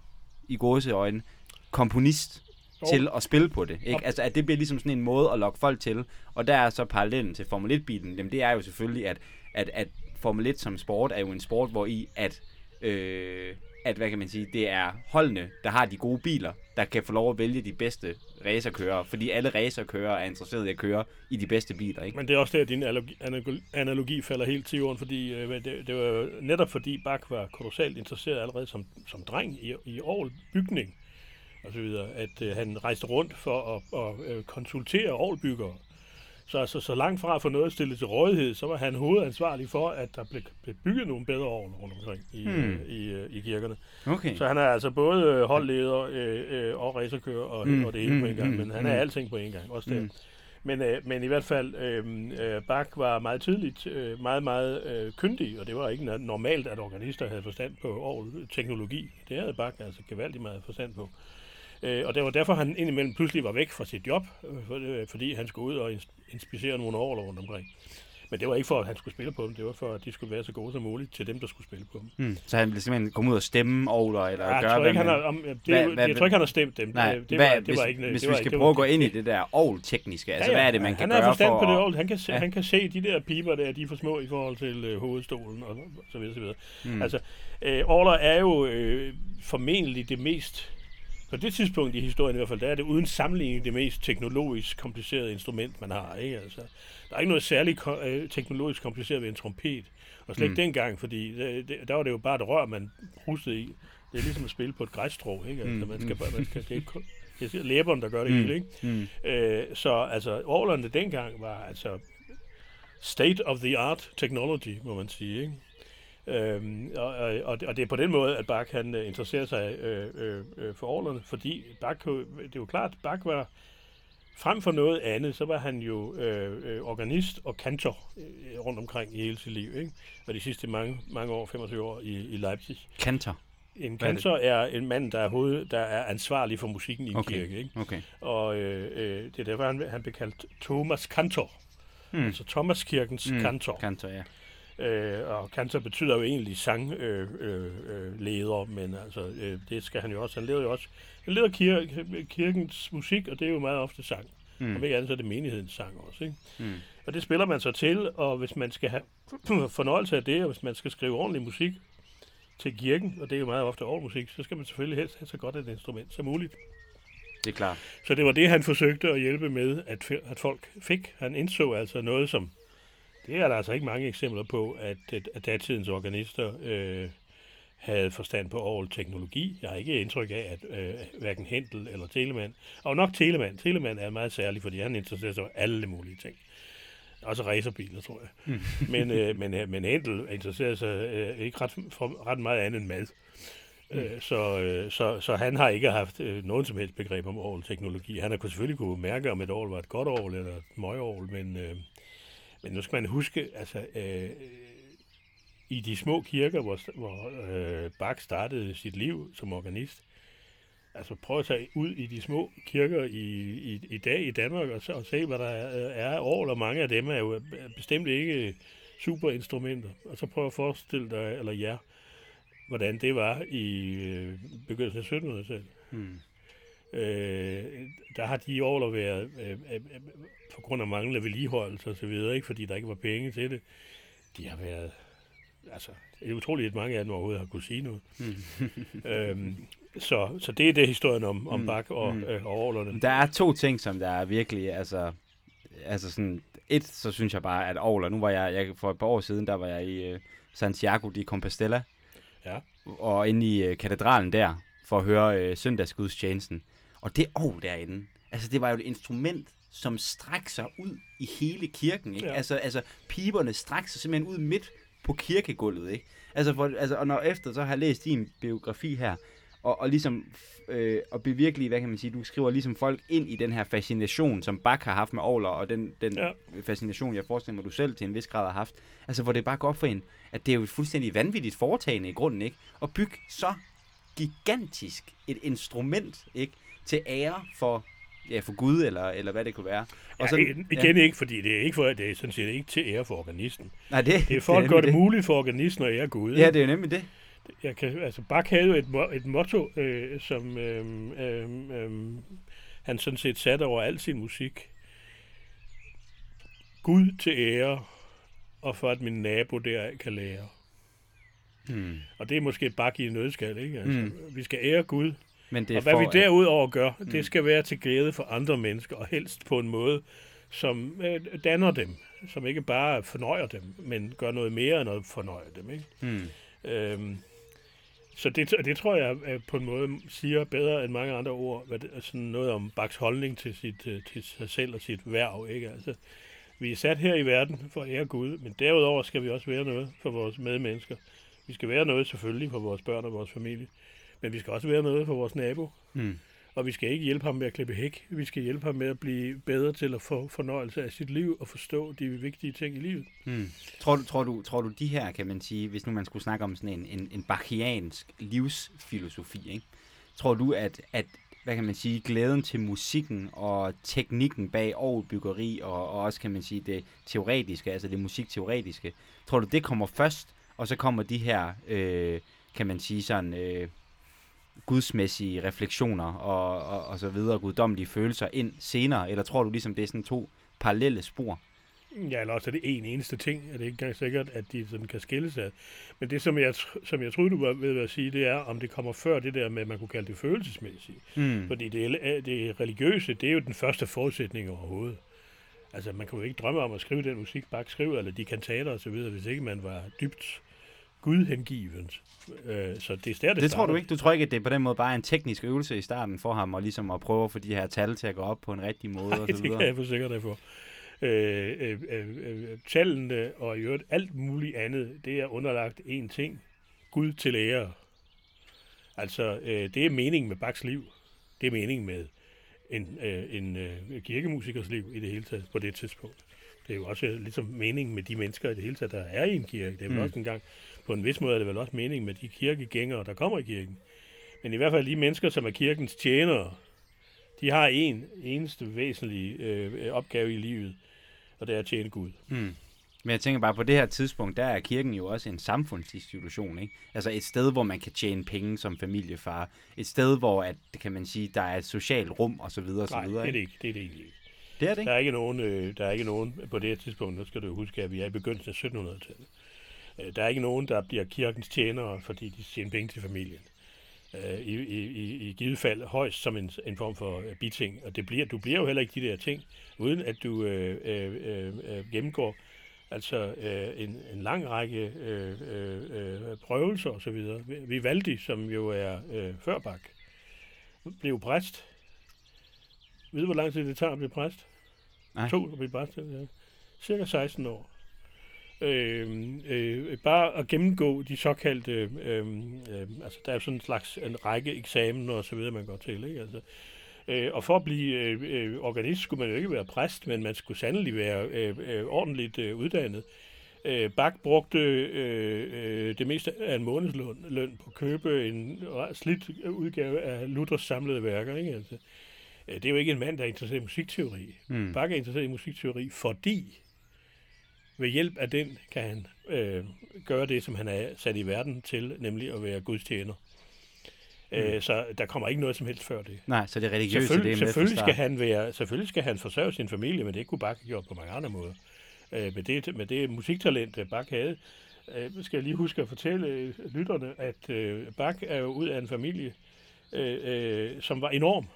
[SPEAKER 1] i gåseøjne, komponist
[SPEAKER 2] Jo.
[SPEAKER 1] til at spille på det. Ikke? Altså at det bliver ligesom sådan en måde at lokke folk til. Og der er så parallellen til Formel 1-bilen, jamen det er jo selvfølgelig, at, at, at Formel 1 som sport er jo en sport, hvor i at, øh, at hvad kan man sige, det er holdene, der har de gode biler, der kan få lov at vælge de bedste racerkørere, fordi alle racerkørere er interesserede i at køre i de bedste biler, ikke?
[SPEAKER 2] Men det er også der, at din analogi, analogi- falder helt til jorden, fordi øh, det, det var netop fordi Bach var kolossalt interesseret allerede som, som dreng i, i bygning og så videre, at øh, han rejste rundt for at, at at konsultere ovlbyggere. Så altså, så langt fra at få noget stillet til rådighed, så var han hovedansvarlig for, at der blev, blev bygget nogle bedre ovl rundt omkring i,
[SPEAKER 1] Hmm.
[SPEAKER 2] hmm. i, øh, i kirkerne.
[SPEAKER 1] Okay.
[SPEAKER 2] Så han er altså både øh, holdleder øh, øh, og racerkører og,
[SPEAKER 1] Mm,
[SPEAKER 2] og det hele
[SPEAKER 1] mm,
[SPEAKER 2] på en gang,
[SPEAKER 1] mm,
[SPEAKER 2] men han er alting på en gang, også der.
[SPEAKER 1] Mm.
[SPEAKER 2] Men, øh, men i hvert fald, øh, øh, Bach var meget tidligt øh, meget, meget øh, kyndig, og det var ikke normalt, at organister havde forstand på teknologi. Det havde Bach altså gevaldigt meget forstand på. Øh, og det var derfor, han indimellem pludselig var væk fra sit job, øh, for, øh, fordi han skulle ud og ins- inspicere nogle orgler rundt omkring. Men det var ikke for, at han skulle spille på dem, det var for, at de skulle være så gode som muligt til dem, der skulle spille på dem.
[SPEAKER 1] Hmm. Så han ville simpelthen komme ud og stemme ovler, eller
[SPEAKER 2] Ja, jeg,
[SPEAKER 1] gøre,
[SPEAKER 2] tror ikke, han har, om, det,
[SPEAKER 1] Hvad-
[SPEAKER 2] hvad,
[SPEAKER 1] hvad-
[SPEAKER 2] jeg tror ikke, han har stemt dem.
[SPEAKER 1] Nej,
[SPEAKER 2] det, det,
[SPEAKER 1] hvad,
[SPEAKER 2] var, det
[SPEAKER 1] hvis,
[SPEAKER 2] var ikke...
[SPEAKER 1] hvis
[SPEAKER 2] det
[SPEAKER 1] vi
[SPEAKER 2] var,
[SPEAKER 1] skal
[SPEAKER 2] det
[SPEAKER 1] prøve at gå ind i det der ovl-tekniske, altså hvad er det, man kan
[SPEAKER 2] han
[SPEAKER 1] gøre
[SPEAKER 2] har forstand
[SPEAKER 1] for
[SPEAKER 2] på det ovl. Han kan, se,
[SPEAKER 1] Ja.
[SPEAKER 2] han kan se de der piber der, de er for små i forhold til øh, hovedstolen og så videre, så videre.
[SPEAKER 1] Mm.
[SPEAKER 2] Mm. Altså, øh, orler er jo øh, formentlig det mest, på det tidspunkt i historien i hvert fald, der er det uden sammenligning det mest teknologisk komplicerede instrument, man har. Ikke? Altså, der er ikke noget særligt ko- øh, teknologisk kompliceret ved en trompet. Og slet ikke
[SPEAKER 1] Mm.
[SPEAKER 2] dengang, fordi det, det, der var det jo bare et rør, man prustede i. Det er ligesom at spille på et græsstrå, ikke? Altså,
[SPEAKER 1] Mm,
[SPEAKER 2] man skal,
[SPEAKER 1] mm.
[SPEAKER 2] bare, man skal, det er ikke kun- det er læberne, der gør det
[SPEAKER 1] Mm.
[SPEAKER 2] hele, ikke?
[SPEAKER 1] Mm.
[SPEAKER 2] Øh, så altså, orlerne dengang var altså state of the art technology, må man sige. Ikke? Øhm, og, og, og det- er på den måde, at Bach han øh, interesserer sig øh, øh, øh, for orlerne, fordi Bach, det er jo klart, Bach var frem for noget andet, så var han jo øh, øh, organist og kantor øh, rundt omkring i hele sit liv. Ikke? Og de sidste mange, mange år, 25 år i, i Leipzig.
[SPEAKER 1] Kanter.
[SPEAKER 2] En
[SPEAKER 1] Hvad er
[SPEAKER 2] kantor er en mand, der er, hoved, der er ansvarlig for musikken i en
[SPEAKER 1] Okay.
[SPEAKER 2] kirke. Ikke?
[SPEAKER 1] Okay.
[SPEAKER 2] Og øh, øh, det er derfor, han, han blev kaldt Thomas Kantor. Mm. Altså Thomaskirkens
[SPEAKER 1] Mm.
[SPEAKER 2] kantor.
[SPEAKER 1] Kanter, ja.
[SPEAKER 2] Øh, og kantor betyder jo egentlig sangleder, øh, øh, leder, men altså, øh, det skal han jo også. Han leder jo også han leder kir- kirkens musik, og det er jo meget ofte sang. Mm. Om ikke andet, så er det menighedens sang også. Ikke?
[SPEAKER 1] Mm.
[SPEAKER 2] Og det spiller man så til, og hvis man skal have *clears throat* fornøjelse af det, og hvis man skal skrive ordentlig musik til kirken, og det er jo meget ofte orgelmusik, så skal man selvfølgelig helst have så godt et instrument som muligt.
[SPEAKER 1] Det er klart.
[SPEAKER 2] Så det var det, han forsøgte at hjælpe med, at, at folk fik. Han indså altså noget, som... Det er der altså ikke mange eksempler på, at, at, at datidens organister øh, havde forstand på orgelteknologi. Jeg har ikke indtryk af, at øh, hverken Hentel eller Telemann... Og nok Telemann. Telemann er meget særlig, fordi han interesserer sig for alle mulige ting. Også racerbiler, tror jeg. *laughs* men, øh, men, øh, men Hentel interesserer sig øh, ikke ret, for ret meget andet end mad. Øh, så, øh, så, så han har ikke haft øh, nogen som helst begreb om orgelteknologi. Han har selvfølgelig kunne mærke, om et orgel var et godt orgel eller et møgeorgel, men, øh, men nu skal man huske, altså øh, i de små kirker, hvor, hvor øh, Bach startede sit liv som organist, altså prøv at tage ud i de små kirker i, i, i dag i Danmark og, og se, hvad der er, er orgel, og mange af dem er jo bestemt ikke superinstrumenter. Og så prøv at forestille dig, eller jer, ja, hvordan det var i øh, begyndelsen af 1700-tallet. Hmm. Øh, der har de år været, øh, øh, øh, på grund af manglende vedligeholdelse og så videre, ikke, fordi der ikke var penge til det, de har været, altså, det er utroligt, at mange af dem overhovedet har kunne sige noget. Hmm. *laughs* øhm, så, så det er det historien om, om hmm. Bak og, hmm. øh, og.
[SPEAKER 1] Der er to ting, som der er virkelig, altså, altså sådan, et, så synes jeg bare, at Orler, nu var jeg, jeg, for et par år siden, der var jeg i uh, Santiago de Compostela,
[SPEAKER 2] Ja.
[SPEAKER 1] Og inde i øh, katedralen der, for at høre øh, søndagsgudstjenesten. Og det år derinde, altså det var jo et instrument, som strækker sig ud i hele kirken. Ikke? Ja. Altså, altså piberne strækker sig simpelthen ud midt på kirkegulvet. Ikke? Altså, for, altså, og når efter så har jeg læst din biografi her, og, og ligesom øh, og bevirkelige, hvad kan man sige, du skriver ligesom folk ind i den her fascination, som Bach har haft med Aarhus, og den, den ja. fascination, jeg forestiller mig, du selv til en vis grad har haft. Altså, hvor det bare går op for en, at det er jo et fuldstændig vanvittigt foretagende i grunden, ikke? At bygge så gigantisk et instrument, ikke? Til ære for ja, for Gud, eller, eller hvad det kunne være.
[SPEAKER 2] Og ja, igen ja. ikke, fordi det er ikke for, det er sådan set ikke til ære for organisten.
[SPEAKER 1] Nej, det,
[SPEAKER 2] det er for det er at gøre det, det muligt for organisten at ære Gud.
[SPEAKER 1] Ja, det er jo nemlig det
[SPEAKER 2] jeg kan, altså Bach havde jo et, et motto, øh, som øh, øh, øh, han sådan set satte over al sin musik. Gud til ære, og for at min nabo der kan lære. Hmm. Og det er måske Bach i en nødskal, ikke? Altså, hmm. Vi skal ære Gud, Men det er og hvad for, vi derudover gør, hmm. det skal være til glæde for andre mennesker, og helst på en måde, som øh, danner dem, som ikke bare fornøjer dem, men gør noget mere end at fornøje dem. Ikke? Hmm. Øhm, så det, det tror jeg at på en måde siger bedre end mange andre ord, hvad det, sådan noget om Bachs holdning til, sit, øh, til sig selv og sit værv. Ikke? Altså, vi er sat her i verden for at ære Gud, men derudover skal vi også være noget for vores medmennesker. Vi skal være noget selvfølgelig for vores børn og vores familie, men vi skal også være noget for vores nabo. Mm. Og vi skal ikke hjælpe ham med at klippe hæk. Vi skal hjælpe ham med at blive bedre til at få fornøjelse af sit liv og forstå de vigtige ting i livet.
[SPEAKER 1] Hmm. Tror, du, tror, du, tror du, de her, kan man sige, hvis nu man skulle snakke om sådan en, en, en bachiansk livsfilosofi, ikke? tror du, at, at hvad kan man sige, glæden til musikken og teknikken bag overbyggeri og, og også, kan man sige, det teoretiske, altså det musikteoretiske, tror du, det kommer først, og så kommer de her, øh, kan man sige sådan, øh, gudsmæssige refleksioner og, og, og så videre, guddommelige følelser ind senere? Eller tror du ligesom, det er sådan to parallelle spor?
[SPEAKER 2] Ja, eller også er det en eneste ting, er det ikke engang sikkert, at de sådan kan skille sig. Men det, som jeg, som jeg troede, du var ved at sige, det er, om det kommer før det der med, at man kunne kalde det følelsesmæssigt. Mm. Fordi det, det religiøse, det er jo den første forudsætning overhovedet. Altså, man kan jo ikke drømme om at skrive den musik, bare skrive, eller de kantater osv., hvis ikke man var dybt gudhengivent. Øh, så det er der, det,
[SPEAKER 1] det tror du ikke? Du tror ikke, at det er på den måde bare en teknisk øvelse i starten for ham, og ligesom at prøve at få de her tal til at gå op på en rigtig måde?
[SPEAKER 2] Nej, og så videre. det kan jeg for sikkert for. Øh, øh, øh, øh, tallene og i øvrigt alt muligt andet, det er underlagt én ting. Gud til ære. Altså, øh, det er meningen med Bachs liv. Det er meningen med en, øh, en øh, kirkemusikers liv i det hele taget på det tidspunkt. Det er jo også ligesom meningen med de mennesker i det hele taget, der er i en kirke. Det er vel mm. også en gang på en vis måde er det vel også mening med de kirkegængere, der kommer i kirken. Men i hvert fald de mennesker, som er kirkens tjenere, de har en eneste væsentlig øh, opgave i livet, og det er at tjene Gud.
[SPEAKER 1] Mm. Men jeg tænker bare, på det her tidspunkt, der er kirken jo også en samfundsinstitution, ikke? Altså et sted, hvor man kan tjene penge som familiefar. Et sted, hvor, at, kan man sige, der er et socialt rum, og så videre, og så videre.
[SPEAKER 2] Nej, det er det ikke. Det er det egentlig ikke.
[SPEAKER 1] Det er det ikke?
[SPEAKER 2] Der er ikke nogen, øh, der er ikke nogen på det her tidspunkt, nu skal du huske, at vi er i begyndelsen af 1700-tallet. Øh, der er ikke nogen, der bliver kirkens tjenere, fordi de tjener penge til familien. Øh, I, i, i givet fald højst som en, en form for øh, biting. Og det bliver, du bliver jo heller ikke de der ting, uden at du øh, øh, øh, gennemgår altså øh, en, en lang række øh, øh, prøvelser osv. Vivaldi, som jo er øh, førbak, blev præst. Ved du, hvor lang tid det tager at blive præst?
[SPEAKER 1] Nej.
[SPEAKER 2] To at blive præst. Ja. Cirka 16 år. Øh, øh, bare at gennemgå de såkaldte, øh, øh, altså der er sådan en slags en række eksamener og så videre, man går til, ikke? Altså, øh, og for at blive øh, øh, organist skulle man jo ikke være præst, men man skulle sandelig være øh, øh, ordentligt øh, uddannet. Øh, Bach brugte øh, øh, det meste af en månedsløn løn på at købe en slidt udgave af Luthers samlede værker, ikke? Altså, øh, det er jo ikke en mand, der er interesseret i musikteori. Mm. Bach er interesseret i musikteori, fordi ved hjælp af den kan han øh, gøre det, som han er sat i verden til, nemlig at være Guds tjener. Mm. Øh, så der kommer ikke noget som helst før det.
[SPEAKER 1] Nej, så det er religiøse,
[SPEAKER 2] selvfølgelig,
[SPEAKER 1] det er
[SPEAKER 2] selvfølgelig skal han være, Selvfølgelig skal han forsørge sin familie, men det kunne Bach have gjort på mange andre måder. Øh, med, det, med det musiktalent, Bach havde, øh, skal jeg lige huske at fortælle øh, lytterne, at øh, Bach er jo ud af en familie, øh, øh, som var enorm.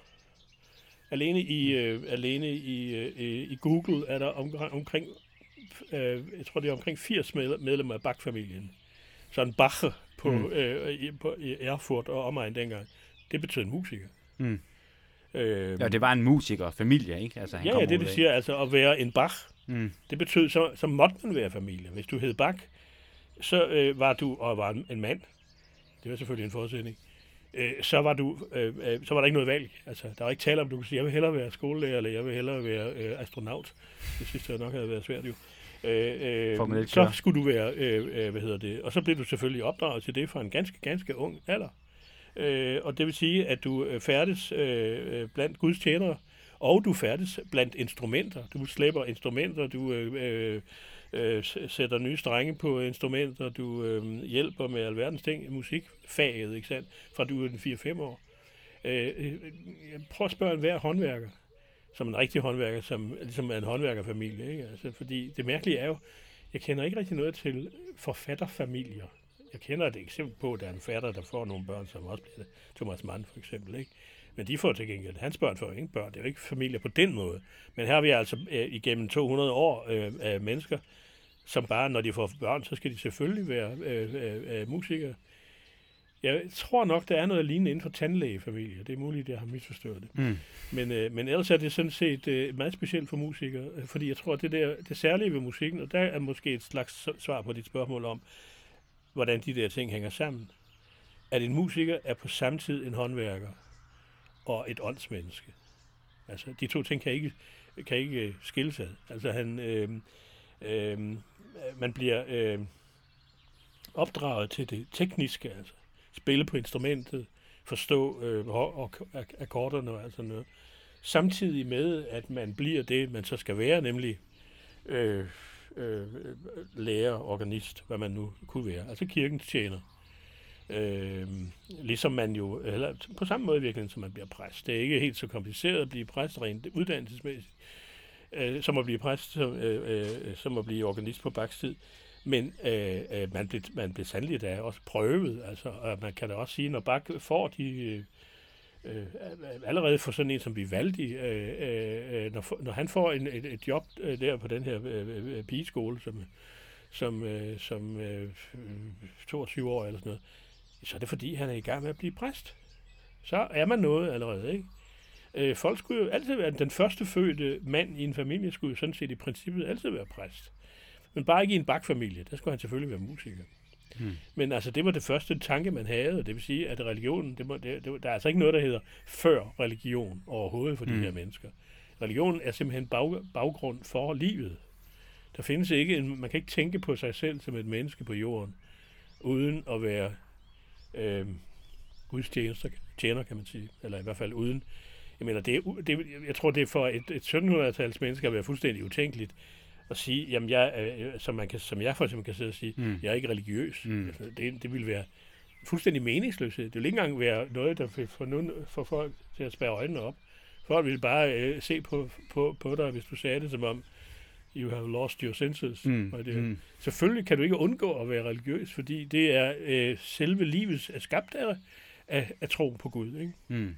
[SPEAKER 2] Alene i, øh, alene i, øh, i Google er der om, omkring øh, jeg tror det er omkring 80 medlemmer af Bach-familien. Så en Bache på, mm. øh, i, på, Erfurt og omegn dengang, det betød musiker.
[SPEAKER 1] Mm. Øh, ja, det var en musiker-familie, ikke? Altså, han
[SPEAKER 2] ja, ja, det det siger, altså at være en Bach, mm. det betød, så, så måtte man være familie. Hvis du hed Bach, så øh, var du, og var en, en mand, det var selvfølgelig en forudsætning, øh, så, var du, øh, øh, så var der ikke noget valg. Altså, der var ikke tale om, du kunne sige, jeg vil hellere være skolelærer, eller jeg vil hellere være øh, astronaut. Det synes jeg nok havde været svært jo. Øh, øh, så skulle du være, øh, øh, hvad hedder det, og så blev du selvfølgelig opdraget til det fra en ganske, ganske ung alder. Øh, og det vil sige, at du øh, færdes øh, øh, blandt Guds tjenere, og du færdes blandt instrumenter. Du slæber instrumenter, du øh, øh, sætter nye strenge på instrumenter, du øh, hjælper med alverdens ting i musikfaget, ikke sandt, fra du er 4-5 år. Øh, prøv at spørge en hver håndværker som en rigtig håndværker, som ligesom er en håndværkerfamilie. Ikke? Altså, fordi det mærkelige er jo, jeg kender ikke rigtig noget til forfatterfamilier. Jeg kender et eksempel på, at der er en fatter, der får nogle børn, som også bliver det. Thomas Mann for eksempel. Ikke? Men de får til gengæld, hans børn får ingen børn. Det er jo ikke familier på den måde. Men her har vi altså øh, igennem 200 år øh, af mennesker, som bare, når de får børn, så skal de selvfølgelig være øh, øh, øh musikere. Jeg tror nok, der er noget lignende inden for tandlægefamilier. Det er muligt, at jeg har misforstået det. Mm. Men, øh, men ellers er det sådan set øh, meget specielt for musikere, øh, fordi jeg tror, at det, der, det særlige ved musikken, og der er måske et slags svar på dit spørgsmål om, hvordan de der ting hænger sammen, at en musiker er på samme tid en håndværker og et åndsmenneske. Altså, de to ting kan ikke, kan ikke øh, skille sig. Altså, han, øh, øh, man bliver øh, opdraget til det tekniske, altså spille på instrumentet, forstå øh, akkorderne og sådan noget. Samtidig med, at man bliver det, man så skal være, nemlig øh, øh, lærer, organist, hvad man nu kunne være. Altså kirkens tjener. Øh, ligesom man jo, eller på samme måde virkelig, som man bliver præst. Det er ikke helt så kompliceret at blive præst rent uddannelsesmæssigt, øh, som at blive præst, som, øh, øh, øh som at blive organist på bakstid. Men øh, øh, man, blev, man blev sandelig da også prøvet. Altså, og man kan da også sige, når Bak får de... Øh, øh allerede for sådan en som Vivaldi, øh, øh, når, når han får en, et, et job øh, der på den her øh, øh pigeskole, som, som, øh, som øh, 22 år eller sådan noget, så er det fordi, han er i gang med at blive præst. Så er man noget allerede, ikke? Øh, folk skulle jo altid være, den første fødte mand i en familie skulle jo sådan set i princippet altid være præst. Men bare ikke i en bakfamilie. Der skulle han selvfølgelig være musiker. Hmm. Men altså, det var det første tanke, man havde, og det vil sige, at religionen, det må, det, det, der er altså ikke noget, der hedder før religion overhovedet for hmm. de her mennesker. Religionen er simpelthen bag, baggrund for livet. Der findes ikke en, man kan ikke tænke på sig selv som et menneske på jorden, uden at være øh, Guds tjener, tjener, kan man sige. Eller i hvert fald uden. Jeg mener, det, det, jeg tror, det er for et, et 1700-tals menneske at være fuldstændig utænkeligt, at sige, jamen jeg, øh, som, man kan, som jeg for eksempel kan sidde og sige, mm. jeg er ikke religiøs. Mm. Altså, det, det ville være fuldstændig meningsløst. Det ville ikke engang være noget, der får, nogen, får folk til at spære øjnene op. Folk ville bare øh, se på, på, på dig, hvis du sagde det som om, you have lost your senses. Mm. Og det, mm. Selvfølgelig kan du ikke undgå at være religiøs, fordi det er øh, selve livets er skabt af, af, af tro på Gud. Ikke? Mm.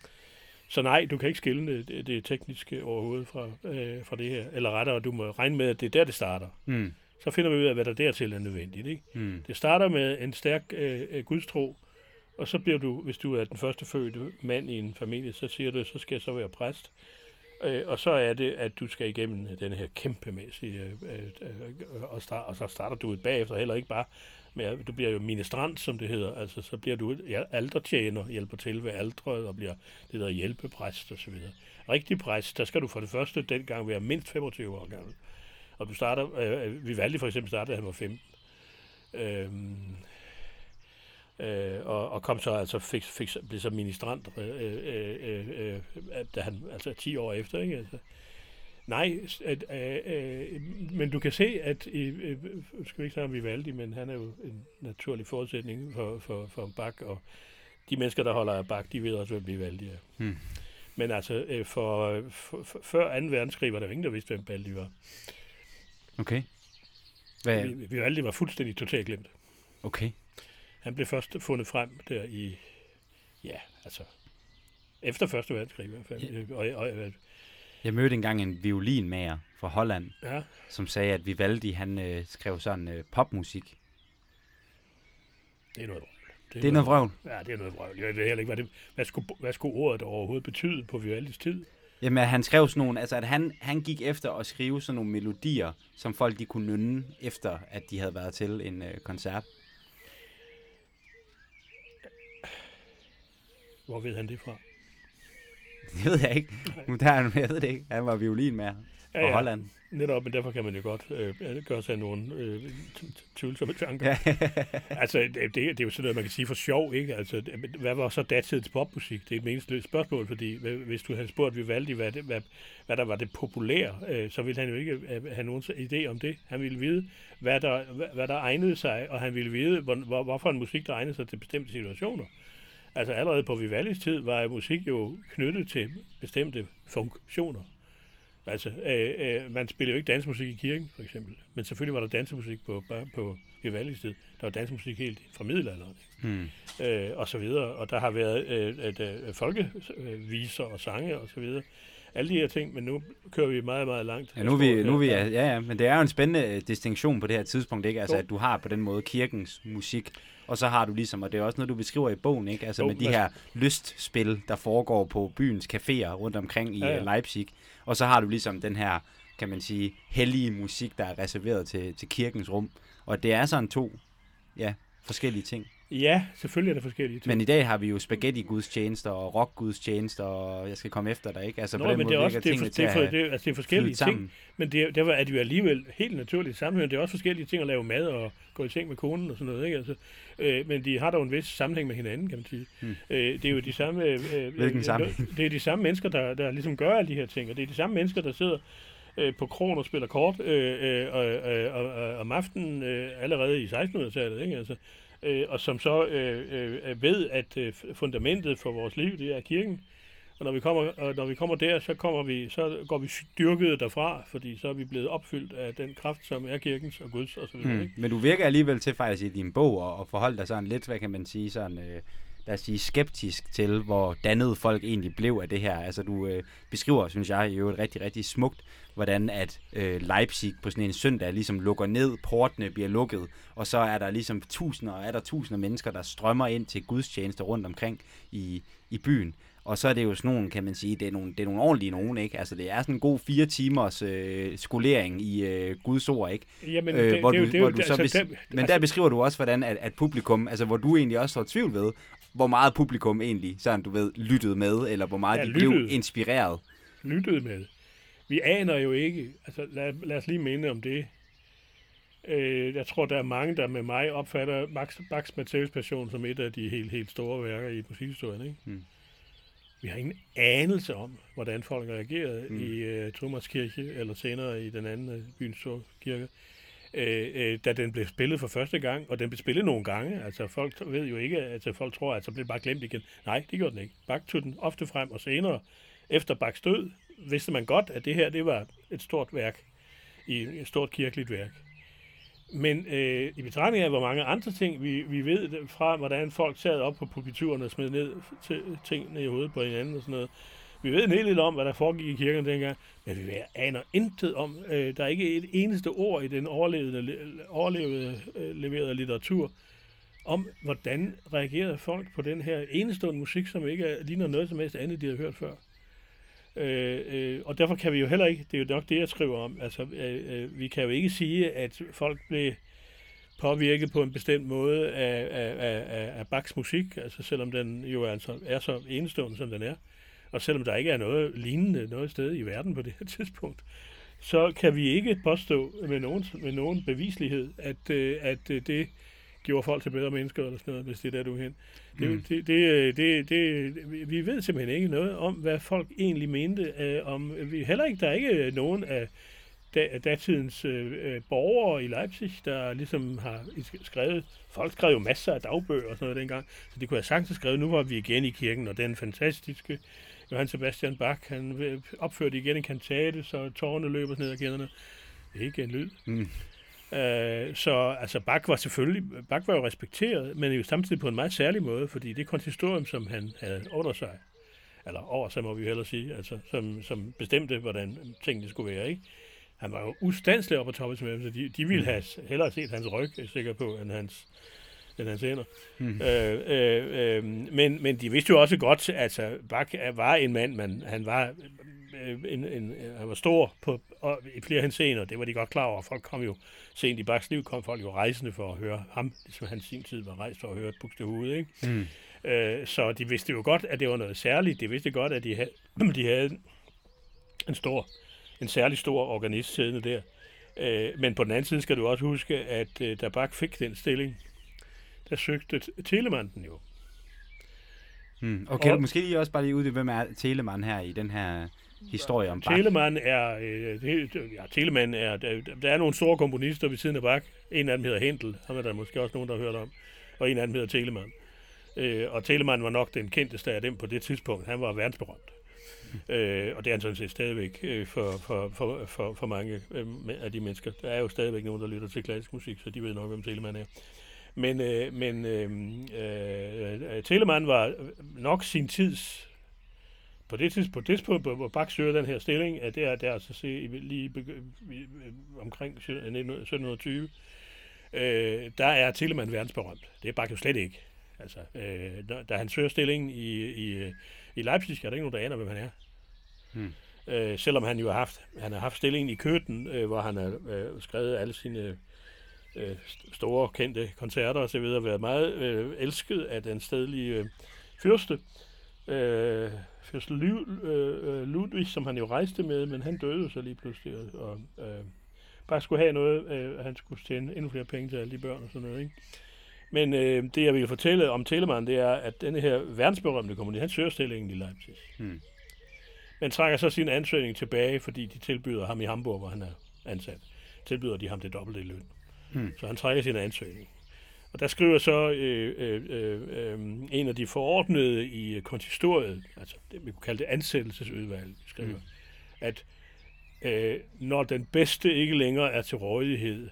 [SPEAKER 2] Så nej, du kan ikke skille det, det tekniske overhovedet fra, øh, fra det her. Eller rettere, du må regne med, at det er der, det starter. Mm. Så finder vi ud af, hvad der dertil er nødvendigt. Ikke? Mm. Det starter med en stærk øh, gudstro, og så bliver du, hvis du er den første fødte mand i en familie, så siger du, så skal jeg så være præst. Øh, og så er det, at du skal igennem den her kæmpemæssige, øh, øh, og, start, og så starter du et bagefter heller ikke bare med, du bliver jo ministrant, som det hedder, altså så bliver du ja, aldertjener, hjælper til ved aldret, og bliver det der hjælpepræst og så videre. Rigtig præst, der skal du for det første dengang være mindst 25 år gammel. Og du starter, øh, Vivaldi for eksempel startede, da han var 15. Øhm, øh, og, og kom så altså fik, fik, blev så ministrant, øh, øh, øh, øh, da han, altså 10 år efter, ikke? Altså, nej, at, øh, øh, men du kan se, at, øh, skal vi ikke sige om Vivaldi, men han er jo en naturlig forudsætning for, for, for Bach, og de mennesker, der holder af Bach, de ved også, hvem Vivaldi er. Hmm. Men altså, øh, for, for, for, før 2. verdenskrig var der jo ingen, der vidste, hvem Vivaldi var.
[SPEAKER 1] Okay. Hvad?
[SPEAKER 2] Vivaldi var fuldstændig totalt glemt.
[SPEAKER 1] Okay.
[SPEAKER 2] Han blev først fundet frem der i, ja, altså, efter Første verdenskrig i hvert fald. Ja. Og, og, og,
[SPEAKER 1] jeg mødte engang en violinmager fra Holland,
[SPEAKER 2] ja.
[SPEAKER 1] som sagde, at Vivaldi han øh, skrev sådan øh, popmusik.
[SPEAKER 2] Det er noget vrøvl.
[SPEAKER 1] Det er, det er noget vrøvl?
[SPEAKER 2] Ja, det er noget vrøvl. Jeg ved heller ikke, hvad, det, hvad, skulle, hvad skulle ordet overhovedet betyde på Vivaldis tid?
[SPEAKER 1] Jamen, han skrev sådan nogle, altså at han, han gik efter at skrive sådan nogle melodier, som folk de kunne nynne efter, at de havde været til en øh, koncert.
[SPEAKER 2] Hvor ved han det fra?
[SPEAKER 1] Det ved jeg ikke. Nu der han, jeg ved det ikke. Han var violin med ja, ja. Holland.
[SPEAKER 2] Netop, men derfor kan man jo godt øh, gøre sig nogle øh, tvivlsomme tanker. *laughs* altså, det, det, det er jo sådan noget, man kan sige for sjov, ikke? Altså, hvad var så datidens popmusik? Det er et meningsløst spørgsmål, fordi hvis du havde spurgt Vivaldi, hvad, det, hvad, hvad der var det populære, øh, så ville han jo ikke øh, have nogen idé om det. Han ville vide, hvad der, hvad, hvad der egnede sig, og han ville vide, hvor, hvor, hvorfor en musik, der egnede sig til bestemte situationer. Altså allerede på Vivaldis tid var musik jo knyttet til bestemte funktioner. Altså, øh, øh, man spillede jo ikke dansmusik i kirken, for eksempel. Men selvfølgelig var der dansemusik på, på Vivaldis tid. Der var dansmusik helt fra middelalderen. Hmm. Øh, og så videre. Og der har været øh, et, øh, folkeviser og sange og så videre. Alle de her ting, men nu kører vi meget, meget langt.
[SPEAKER 1] Ja, nu er vi, nu er vi ja, ja, men det er jo en spændende øh, distinktion på det her tidspunkt, ikke? Altså, at du har på den måde kirkens musik, og så har du ligesom, og det er også noget, du beskriver i bogen, ikke? Altså jo, med de her lystspil, der foregår på byens caféer rundt omkring i ja, ja. Leipzig. Og så har du ligesom den her, kan man sige, hellige musik, der er reserveret til, til kirkens rum. Og det er sådan to ja, forskellige ting.
[SPEAKER 2] Ja, selvfølgelig er der forskellige ting.
[SPEAKER 1] Men i dag har vi jo spaghetti-gudstjenester og rock-gudstjenester, og jeg skal komme efter dig, ikke?
[SPEAKER 2] Altså, Nå, på den men måde det er også det er, for, det, er for, det, er, altså, det er forskellige ting, sammen. men det, der er det jo alligevel helt naturligt sammenhæng. Det er også forskellige ting at lave mad og gå i seng med konen og sådan noget, ikke? Altså, øh, men de har dog en vis sammenhæng med hinanden, kan man sige. Hmm. Øh, det er jo de samme... Øh, *laughs*
[SPEAKER 1] Hvilken sammenhæng? *laughs*
[SPEAKER 2] Det er de samme mennesker, der, der ligesom gør alle de her ting, og det er de samme mennesker, der sidder øh, på kronen og spiller kort øh, øh, og, øh, og, og, om aftenen øh, allerede i 1600-tallet, ikke? Altså, øh, og som så øh, øh, ved, at øh, fundamentet for vores liv, det er kirken. Og når vi kommer, og når vi kommer der, så, kommer vi, så går vi styrket derfra, fordi så er vi blevet opfyldt af den kraft, som er kirkens og Guds osv. Hmm. Ikke?
[SPEAKER 1] Men du virker alligevel til faktisk i din bog og, forholde dig sådan lidt, hvad kan man sige, sådan... Øh lad os sige, skeptisk til, hvor dannede folk egentlig blev af det her. Altså du øh, beskriver, synes jeg, jo et rigtig, rigtig smukt, hvordan at øh, Leipzig på sådan en søndag ligesom lukker ned, portene bliver lukket, og så er der ligesom tusinder, er der tusinder mennesker, der strømmer ind til gudstjenester rundt omkring i, i byen. Og så er det jo sådan nogle, kan man sige, det er nogle, det er nogle ordentlige nogen, ikke? Altså det er sådan en god fire timers øh, skolering i øh, Guds ord, ikke?
[SPEAKER 2] Jamen, øh, det, hvor det, du, det, hvor du
[SPEAKER 1] så altså, bes- men altså, der beskriver du også, hvordan at, at publikum, altså hvor du egentlig også står tvivl ved, hvor meget publikum egentlig, sådan du ved, lyttede med, eller hvor meget ja, de lyttede. blev inspireret.
[SPEAKER 2] Lyttede med. Vi aner jo ikke, altså lad, lad os lige minde om det. Øh, jeg tror, der er mange, der med mig opfatter Max, Max Matthäus Passion som et af de helt, helt store værker i musikhistorien, ikke? Hmm. Vi har ingen anelse om, hvordan folk reagerede mm. i uh, Thomas Kirke, eller senere i den anden uh, byens store kirke, øh, øh, da den blev spillet for første gang, og den blev spillet nogle gange. Altså folk ved jo ikke, at altså, folk tror, at så blev bare glemt igen. Nej, det gjorde den ikke. Bach tog den ofte frem, og senere, efter Bachs død, vidste man godt, at det her det var et stort værk, i et stort kirkeligt værk. Men øh, i betragtning af, hvor mange andre ting vi, vi ved fra, hvordan folk sad op på pulpituren og smed ned til, tingene i hovedet på hinanden og sådan noget. Vi ved en hel del om, hvad der foregik i kirken dengang, men vi aner intet om. Øh, der er ikke et eneste ord i den overlevede, overlevede øh, leverede litteratur om, hvordan reagerede folk på den her enestående musik, som ikke ligner noget som helst andet, de har hørt før. Øh, øh, og derfor kan vi jo heller ikke, det er jo nok det, jeg skriver om, altså øh, øh, vi kan jo ikke sige, at folk blev påvirket på en bestemt måde af, af, af, af Bachs musik, altså selvom den jo altså er så enestående, som den er, og selvom der ikke er noget lignende noget sted i verden på det her tidspunkt, så kan vi ikke påstå med nogen, med nogen bevislighed, at, øh, at øh, det gjorde folk til bedre mennesker, eller sådan noget, hvis det er der, du er hen. Det, mm. det, det, det, det, vi ved simpelthen ikke noget om, hvad folk egentlig mente. Øh, om, vi, heller ikke, der er ikke nogen af da, datidens øh, borgere i Leipzig, der ligesom har skrevet, folk skrev jo masser af dagbøger og sådan noget dengang, så de kunne have sagtens skrevet, nu var vi igen i kirken, og den fantastiske Johann Sebastian Bach, han opførte igen en kantate, så tårerne løber ned ad kinderne. Ikke en lyd. Mm. Øh, så altså Bach var selvfølgelig, Bach var jo respekteret, men jo samtidig på en meget særlig måde, fordi det konsistorium, som han havde under sig, eller over sig må vi hellere sige, altså som, som bestemte, hvordan tingene skulle være, ikke? Han var jo ustandslig op på toppen så de, de ville have hellere set hans ryg, er sikker på, end hans, end hans hænder. Mm. Øh, øh, øh, men, men de vidste jo også godt, at altså, Bach var en mand, men han var en, en, han var stor på, og, i flere henseender, det var de godt klar over. Folk kom jo sent i Bachs liv, kom folk jo rejsende for at høre ham, ligesom han sin tid var rejst for at høre et Buxtehude, ikke? Mm. Øh, så de vidste jo godt, at det var noget særligt. De vidste godt, at de havde, *clears throat* de havde en stor, en særlig stor organist siddende der. Øh, men på den anden side skal du også huske, at øh, da Bach fik den stilling, der søgte Telemann den jo.
[SPEAKER 1] Hmm. Okay, og, måske lige også bare lige ud i, hvem er Telemann her i den her historie om Bach?
[SPEAKER 2] Telemann er, øh, ja, Telemann er, der, der er nogle store komponister ved siden af Bach. En af dem hedder Hentel, ham er der måske også nogen, der har hørt om. Og en af dem hedder Telemann. Øh, og Telemann var nok den kendteste af dem på det tidspunkt. Han var verdensberømt. Øh, og det er han sådan set stadigvæk øh, for, for, for, for, for mange øh, af de mennesker. Der er jo stadigvæk nogen, der lytter til klassisk musik, så de ved nok, hvem Telemann er. Men, øh, men øh, øh, Telemann var nok sin tids på det tidspunkt, på det tidspunkt hvor Bach søger den her stilling, at det er der altså se, lige omkring 1720, øh, der er Telemann verdensberømt. Det er Bach jo slet ikke. Altså, øh, da han søger stillingen i, i, i Leipzig, er der ikke nogen, der aner, hvem han er. Hmm. Øh, selvom han jo har haft, han har haft stillingen i Køten, øh, hvor han har øh, skrevet alle sine øh, store, kendte koncerter og så videre, været meget øh, elsket af den stedlige øh, fyrste. Øh, fyrste øh, Ludwig, som han jo rejste med, men han døde så lige pludselig, og, og øh, bare skulle have noget, øh, han skulle tjene endnu flere penge til alle de børn og sådan noget, ikke? Men øh, det, jeg vil fortælle om Telemann, det er, at denne her verdensberømte kommunist, han søger stillingen i Leipzig. Hmm. Men trækker så sin ansøgning tilbage, fordi de tilbyder ham i Hamburg, hvor han er ansat. Tilbyder de ham det dobbelte i løn. Hmm. Så han trækker sin ansøgning. Og der skriver så øh, øh, øh, øh, en af de forordnede i konsistoriet, altså det, vi kunne kalde det ansættelsesudvalg, skriver, hmm. at øh, når den bedste ikke længere er til rådighed,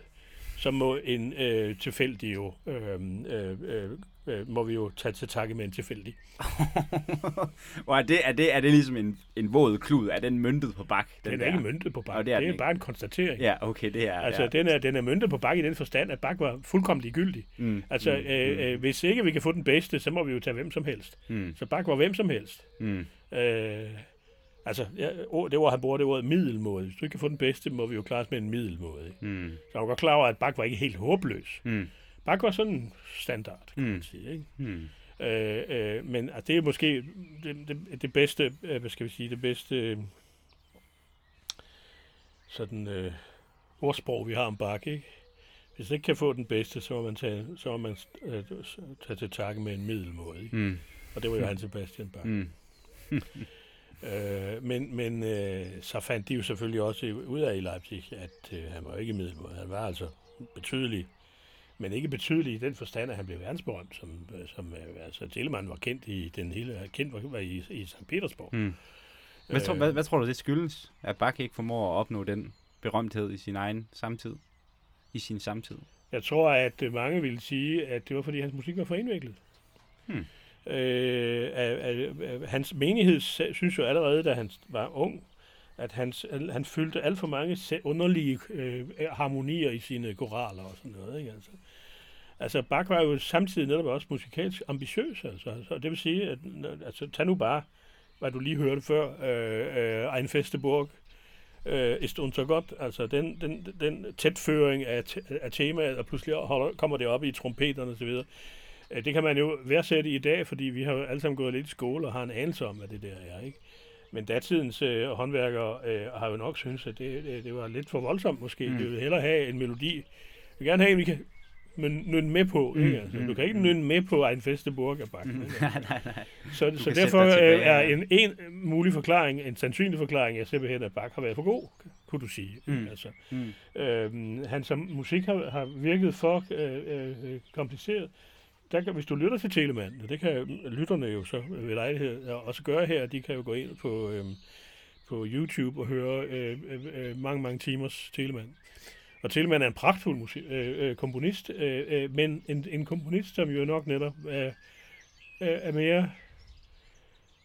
[SPEAKER 2] så må en øh, tilfældig jo, øh, øh, øh, må vi jo tage til takke med en tilfældig. *laughs*
[SPEAKER 1] og er det, er, det, er det ligesom en, en våd klud? Er den myntet på bak?
[SPEAKER 2] Den, den er der? ikke myntet på bak. det er, det er bare en konstatering.
[SPEAKER 1] Ja, okay, det er...
[SPEAKER 2] Altså,
[SPEAKER 1] ja.
[SPEAKER 2] den, er, den er myntet på bak i den forstand, at bak var fuldkommen ligegyldig. Mm, altså, mm, øh, mm. øh, hvis ikke vi kan få den bedste, så må vi jo tage hvem som helst. Mm. Så bak var hvem som helst. Mm. Øh, Altså, ja, det var, han bruger det ord middelmåde. Hvis du ikke kan få den bedste, må vi jo klare os med en middelmåde. Mm. Så jeg var godt klar over, at Bak var ikke helt håbløs. Mm. Bak var sådan standard, kan mm. man sige. Ikke? Mm. Øh, øh, men altså, det er måske det, det, det bedste, øh, hvad skal vi sige, det bedste øh, sådan øh, ordsprog, vi har om Bak, ikke? Hvis ikke kan få den bedste, så må man tage, så må man øh, tage til takke med en middelmåde. Ikke? Mm. Og det var jo Hans Sebastian Bach. Mm. *laughs* Øh, men men øh, så fandt de jo selvfølgelig også ud af i Leipzig, at øh, han var ikke middelmåde. Han var altså betydelig, men ikke betydelig i den forstand, at han blev verdensberømt, som, øh, som øh, altså Telemann var kendt i den hele, kendt var, var i, i St. Petersborg. Mm.
[SPEAKER 1] Hvad, øh, tror, hvad, hvad tror du, det skyldes, at Bach ikke formår at opnå den berømthed i sin egen samtid? I sin samtid?
[SPEAKER 2] Jeg tror, at mange ville sige, at det var, fordi hans musik var for indviklet. Hmm. Øh, af, af, af, hans menighed synes jo allerede, da han var ung, at han, han fyldte alt for mange underlige øh, harmonier i sine koraler og sådan noget. Ikke? Altså, altså Bach var jo samtidig netop også musikalsk ambitiøs. Altså, så det vil sige, at altså, tag nu bare hvad du lige hørte før, øh, øh, Ein Festeburg, øh, ist unser Gott, altså den, den, den tætføring af, af temaet, og pludselig holder, kommer det op i trompeterne osv., øh, det kan man jo værdsætte i dag, fordi vi har jo alle sammen gået lidt i skole og har en anelse om, hvad det der er. Ikke? Men datidens øh, håndværkere øh, har jo nok syntes, at det, det, det var lidt for voldsomt måske. Mm. De vil hellere have en melodi. Vi vil gerne have en, vi kan nynne med på. Mm, ikke? Altså, mm, du kan ikke mm. nynne med på en feste burgerbak. Mm. *laughs* nej, nej, nej. Så, så derfor øh, er en, en mulig forklaring, en sandsynlig forklaring, at simpelthen at Bach har været for god, kunne du sige. Mm. Altså, mm. Øhm, han som musik har, har virket for øh, øh, kompliceret der kan, hvis du lytter til Telemann, og det kan lytterne jo så ved lejlighed også gøre her, de kan jo gå ind på, øh, på YouTube og høre øh, øh, øh, mange, mange timers Telemann. Og Telemann er en pragtfuld musik, øh, øh, komponist, øh, øh, men en, en komponist, som jo nok netop er, er mere...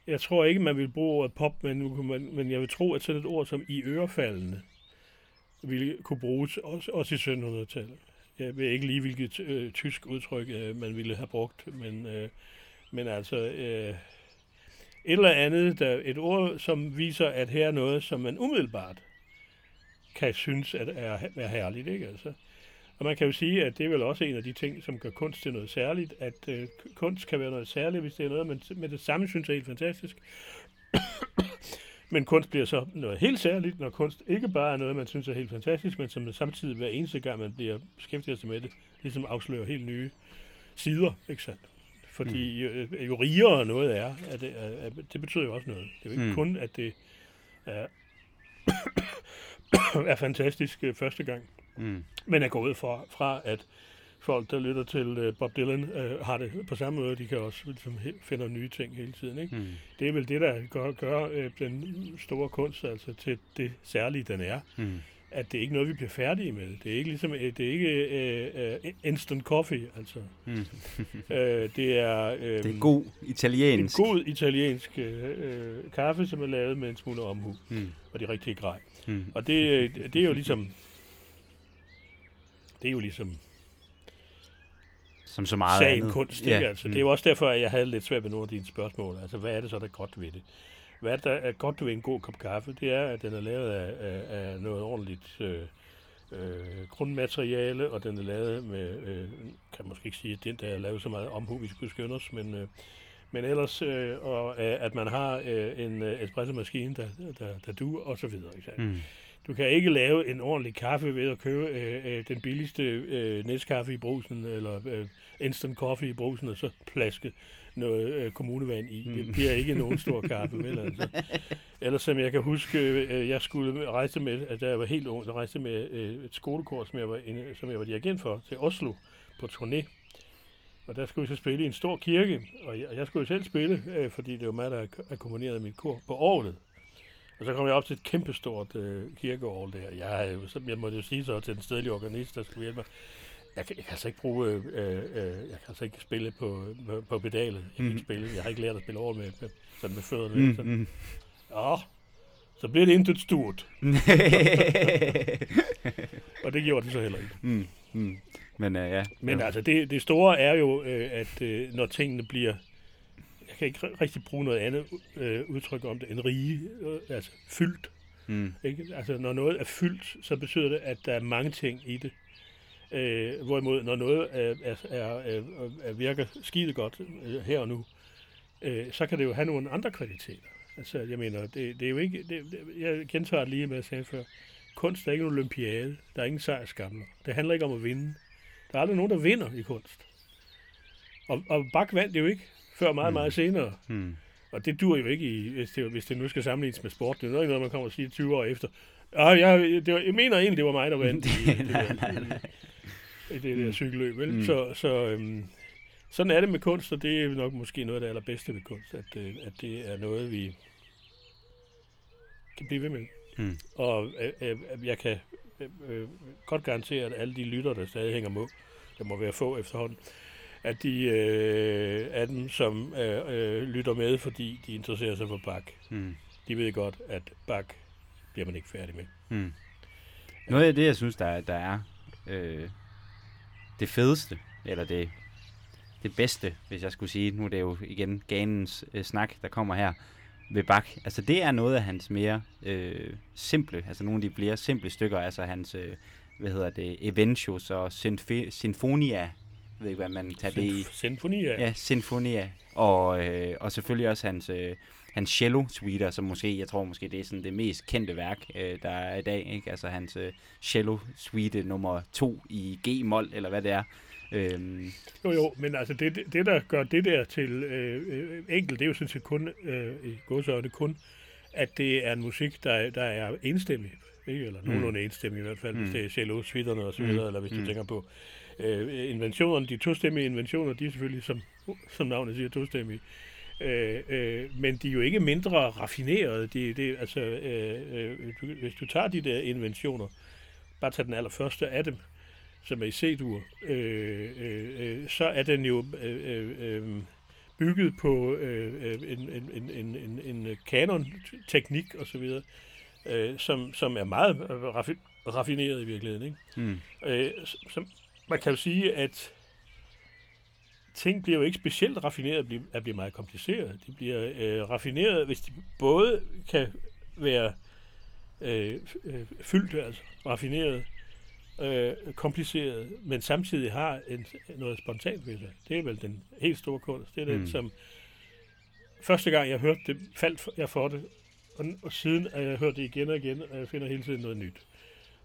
[SPEAKER 2] Jeg tror ikke, man vil bruge ordet pop, men, men jeg vil tro, at sådan et ord som i ørefaldende ville kunne bruges også, også i 1700-tallet. Jeg ved ikke lige, hvilket øh, tysk udtryk øh, man ville have brugt, men, øh, men altså øh, et eller andet, der, et ord, som viser, at her er noget, som man umiddelbart kan synes at er, er herligt. Ikke? Altså, og man kan jo sige, at det er vel også en af de ting, som gør kunst til noget særligt, at øh, kunst kan være noget særligt, hvis det er noget, man med det samme synes er helt fantastisk. Men kunst bliver så noget helt særligt, når kunst ikke bare er noget, man synes er helt fantastisk, men som samtidig hver eneste gang, man bliver beskæftiget sig med det, ligesom afslører helt nye sider, ikke sandt? Fordi mm. jo, jo rigere noget er, at det, at det betyder jo også noget. Det er jo ikke mm. kun, at det er, *coughs* er fantastisk øh, første gang, mm. men er gået fra, fra at folk, der lytter til uh, Bob Dylan, uh, har det på samme måde. De kan også ligesom, finde nye ting hele tiden. Ikke? Mm. Det er vel det, der gør, gør uh, den store kunst altså, til det særlige, den er. Mm. At det er ikke noget, vi bliver færdige med. Det er ikke ligesom, det er ikke uh, uh, instant coffee, altså. Mm. uh, *laughs* det er...
[SPEAKER 1] Um, det er god italiensk.
[SPEAKER 2] En god italiensk uh, kaffe, som er lavet med en smule omhu. Mm. Og de rigtige grej. Mm. Og det, det er jo ligesom... Det er jo ligesom
[SPEAKER 1] som så meget
[SPEAKER 2] sagen andet. kunst. Ikke? Ja. Altså, mm. Det er jo også derfor, at jeg havde lidt svært ved nogle af dine spørgsmål. Altså, hvad er det så, der er godt ved det? Hvad er der er godt ved en god kop kaffe? Det er, at den er lavet af, af, af noget ordentligt øh, øh, grundmateriale, og den er lavet med, øh, kan måske ikke sige, at den der er lavet så meget omhu, vi skulle skynde os, men, øh, men ellers, øh, og, øh, at man har øh, en øh, espresso-maskine, der, der, der duer, og så videre. Ikke? Mm. Du kan ikke lave en ordentlig kaffe ved at købe øh, øh, den billigste øh, næstkaffe i brusen, eller øh, instant coffee i brusen, og så plaske noget øh, kommunevand i. Det mm. bliver ikke nogen stor kaffe, vel altså. *laughs* Ellers som jeg kan huske, øh, jeg skulle rejse med, at jeg var helt ung, jeg rejste med øh, et skolekort, som jeg, var, som jeg var dirigent for, til Oslo på turné. Og der skulle vi så spille i en stor kirke, og jeg, jeg skulle jo selv spille, øh, fordi det var mig, der akkommonerede mit kor på året. Og så kom jeg op til et kæmpestort øh, kirkeår der. Jeg, så, jeg måtte jo sige så til den stedlige organist, der skulle hjælpe mig, jeg, jeg kan altså ikke bruge, øh, øh, øh, jeg kan altså ikke spille på, på, på pedalet. Jeg kan mm. ikke spille, jeg har ikke lært at spille over med, med, sådan med fødderne. Mm, sådan. Mm. Ja, så bliver det intet stort. *laughs* og det gjorde det så heller ikke. Mm, mm.
[SPEAKER 1] Men uh, ja.
[SPEAKER 2] Men altså, det, det store er jo, øh, at øh, når tingene bliver kan ikke rigtig bruge noget andet øh, udtryk om det end rige, øh, altså fyldt. Mm. Ikke? Altså når noget er fyldt, så betyder det, at der er mange ting i det. Øh, hvorimod når noget er, er, er, er, virker skide godt øh, her og nu, øh, så kan det jo have nogle andre kvaliteter. Altså jeg mener, det, det er jo ikke, det, det, jeg gentager lige, hvad jeg sagde før. Kunst er ikke en olympiade. Der er ingen sejrskamler. Det handler ikke om at vinde. Der er aldrig nogen, der vinder i kunst. Og, og Bak vandt det jo ikke før meget, mm. meget senere. Mm. Og det dur jo ikke, i, hvis, det, hvis det nu skal sammenlignes med sport. Det er ikke noget, man kommer og siger 20 år efter. Ah, jeg, det var, jeg mener egentlig, det var mig, der *laughs* vandt i, det, der, nej, nej. i det der mm. cykelløb. Vel? Mm. Så, så øhm, sådan er det med kunst, og det er nok måske noget af det allerbedste ved kunst, at, øh, at det er noget, vi kan blive ved med. Mm. Og øh, øh, jeg kan øh, øh, godt garantere, at alle de lytter, der stadig hænger med, der må være få efterhånden, at de øh, af dem, som øh, øh, lytter med, fordi de interesserer sig for bak, mm. de ved godt, at bak bliver man ikke færdig med. Mm.
[SPEAKER 1] Noget af det, jeg synes, der, der er øh, det fedeste, eller det, det bedste, hvis jeg skulle sige, nu er det jo igen ganens øh, snak, der kommer her, ved Bach. Altså det er noget af hans mere øh, simple, altså nogle af de flere simple stykker, altså hans, øh, hvad hedder det, Eventius og Sinf- Sinfonia, jeg ved ikke, hvad man tager det i.
[SPEAKER 2] Sinfonia.
[SPEAKER 1] Ja, Sinfonia. Og, øh, og selvfølgelig også hans, øh, hans cello suiter, som måske, jeg tror måske, det er sådan det mest kendte værk, øh, der er i dag. Ikke? Altså hans øh, cello suite nummer to i G-mol, eller hvad det er. Øhm,
[SPEAKER 2] Jo, jo, men altså det, det- det der gør det der til øh, øh, enkelt, det er jo sådan set kun, øh, i godsøjne kun, at det er en musik, der, er- der er enstemmig, ikke? eller nogenlunde enstemmig i hvert fald, mm. hvis det er cello, suiterne og så videre, mm. eller hvis du
[SPEAKER 1] Mm.
[SPEAKER 2] tænker på øh, inventionerne, de tostemmige inventioner, de er selvfølgelig, som, som navnet siger, tostemmige. Øh, øh, men de er jo ikke mindre raffinerede. De, det, altså, øh, øh, du, hvis du tager de der inventioner, bare tag den allerførste af dem, som er i C-dur, øh, øh, øh, så er den jo øh, øh, øh, bygget på øh, en, en, en, en, en, kanon-teknik osv., øh, som, som er meget raffi, raffineret i virkeligheden. Ikke?
[SPEAKER 1] mm,
[SPEAKER 2] Øh, som, man kan jo sige, at ting bliver jo ikke specielt raffineret at blive, at blive meget kompliceret. De bliver øh, raffineret, hvis de både kan være øh, øh, fyldte, altså raffineret, øh, kompliceret, men samtidig har en, noget spontant ved sig. Det er vel den helt store kunst. Det er den,
[SPEAKER 1] Mm.
[SPEAKER 2] som første gang jeg hørte det, faldt jeg for det, og, og siden har jeg hørt det igen og igen, og jeg finder hele tiden noget nyt.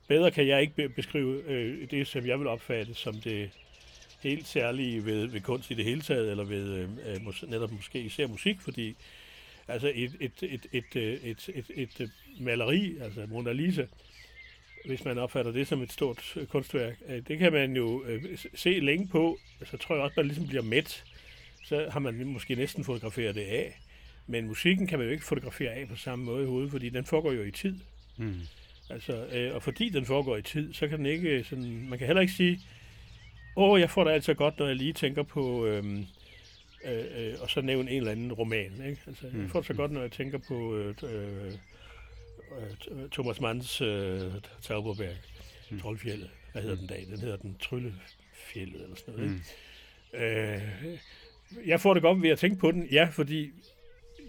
[SPEAKER 2] Bedre kan jeg ikke beskrive øh, det, som jeg vil opfatte som det helt særlige ved, ved kunst i det hele taget, eller ved øh, øh mås- netop måske især musik, fordi altså et, et, et, et, øh, et, et, et, et maleri, altså Mona Lisa, hvis man opfatter det som et stort kunstværk, øh, det kan man jo øh, se længe på, så tror jeg også, man ligesom bliver mæt. Så har man måske næsten fotograferet det af. Men musikken kan man jo ikke fotografere af på samme måde i hovedet, fordi den foregår jo i tid.
[SPEAKER 1] mm,
[SPEAKER 2] Altså, øh, og fordi den foregår i tid, så kan den ikke sådan, man kan heller ikke sige, åh, jeg får det altså godt, når jeg lige tænker på, øhm, øh, øh, og så nævne en eller anden roman, ikke? Altså,
[SPEAKER 1] Mm,
[SPEAKER 2] jeg får det så
[SPEAKER 1] mm.
[SPEAKER 2] godt, når jeg tænker på øh, øh, øh, øh, Thomas Manns øh, Tauberberg,
[SPEAKER 1] Mm.
[SPEAKER 2] Troldfjellet. Hvad hedder
[SPEAKER 1] Mm.
[SPEAKER 2] den dag? Den hedder den Tryllefjellet, eller sådan noget,
[SPEAKER 1] mm,
[SPEAKER 2] ikke? Øh, jeg får det godt ved at tænke på den, ja, fordi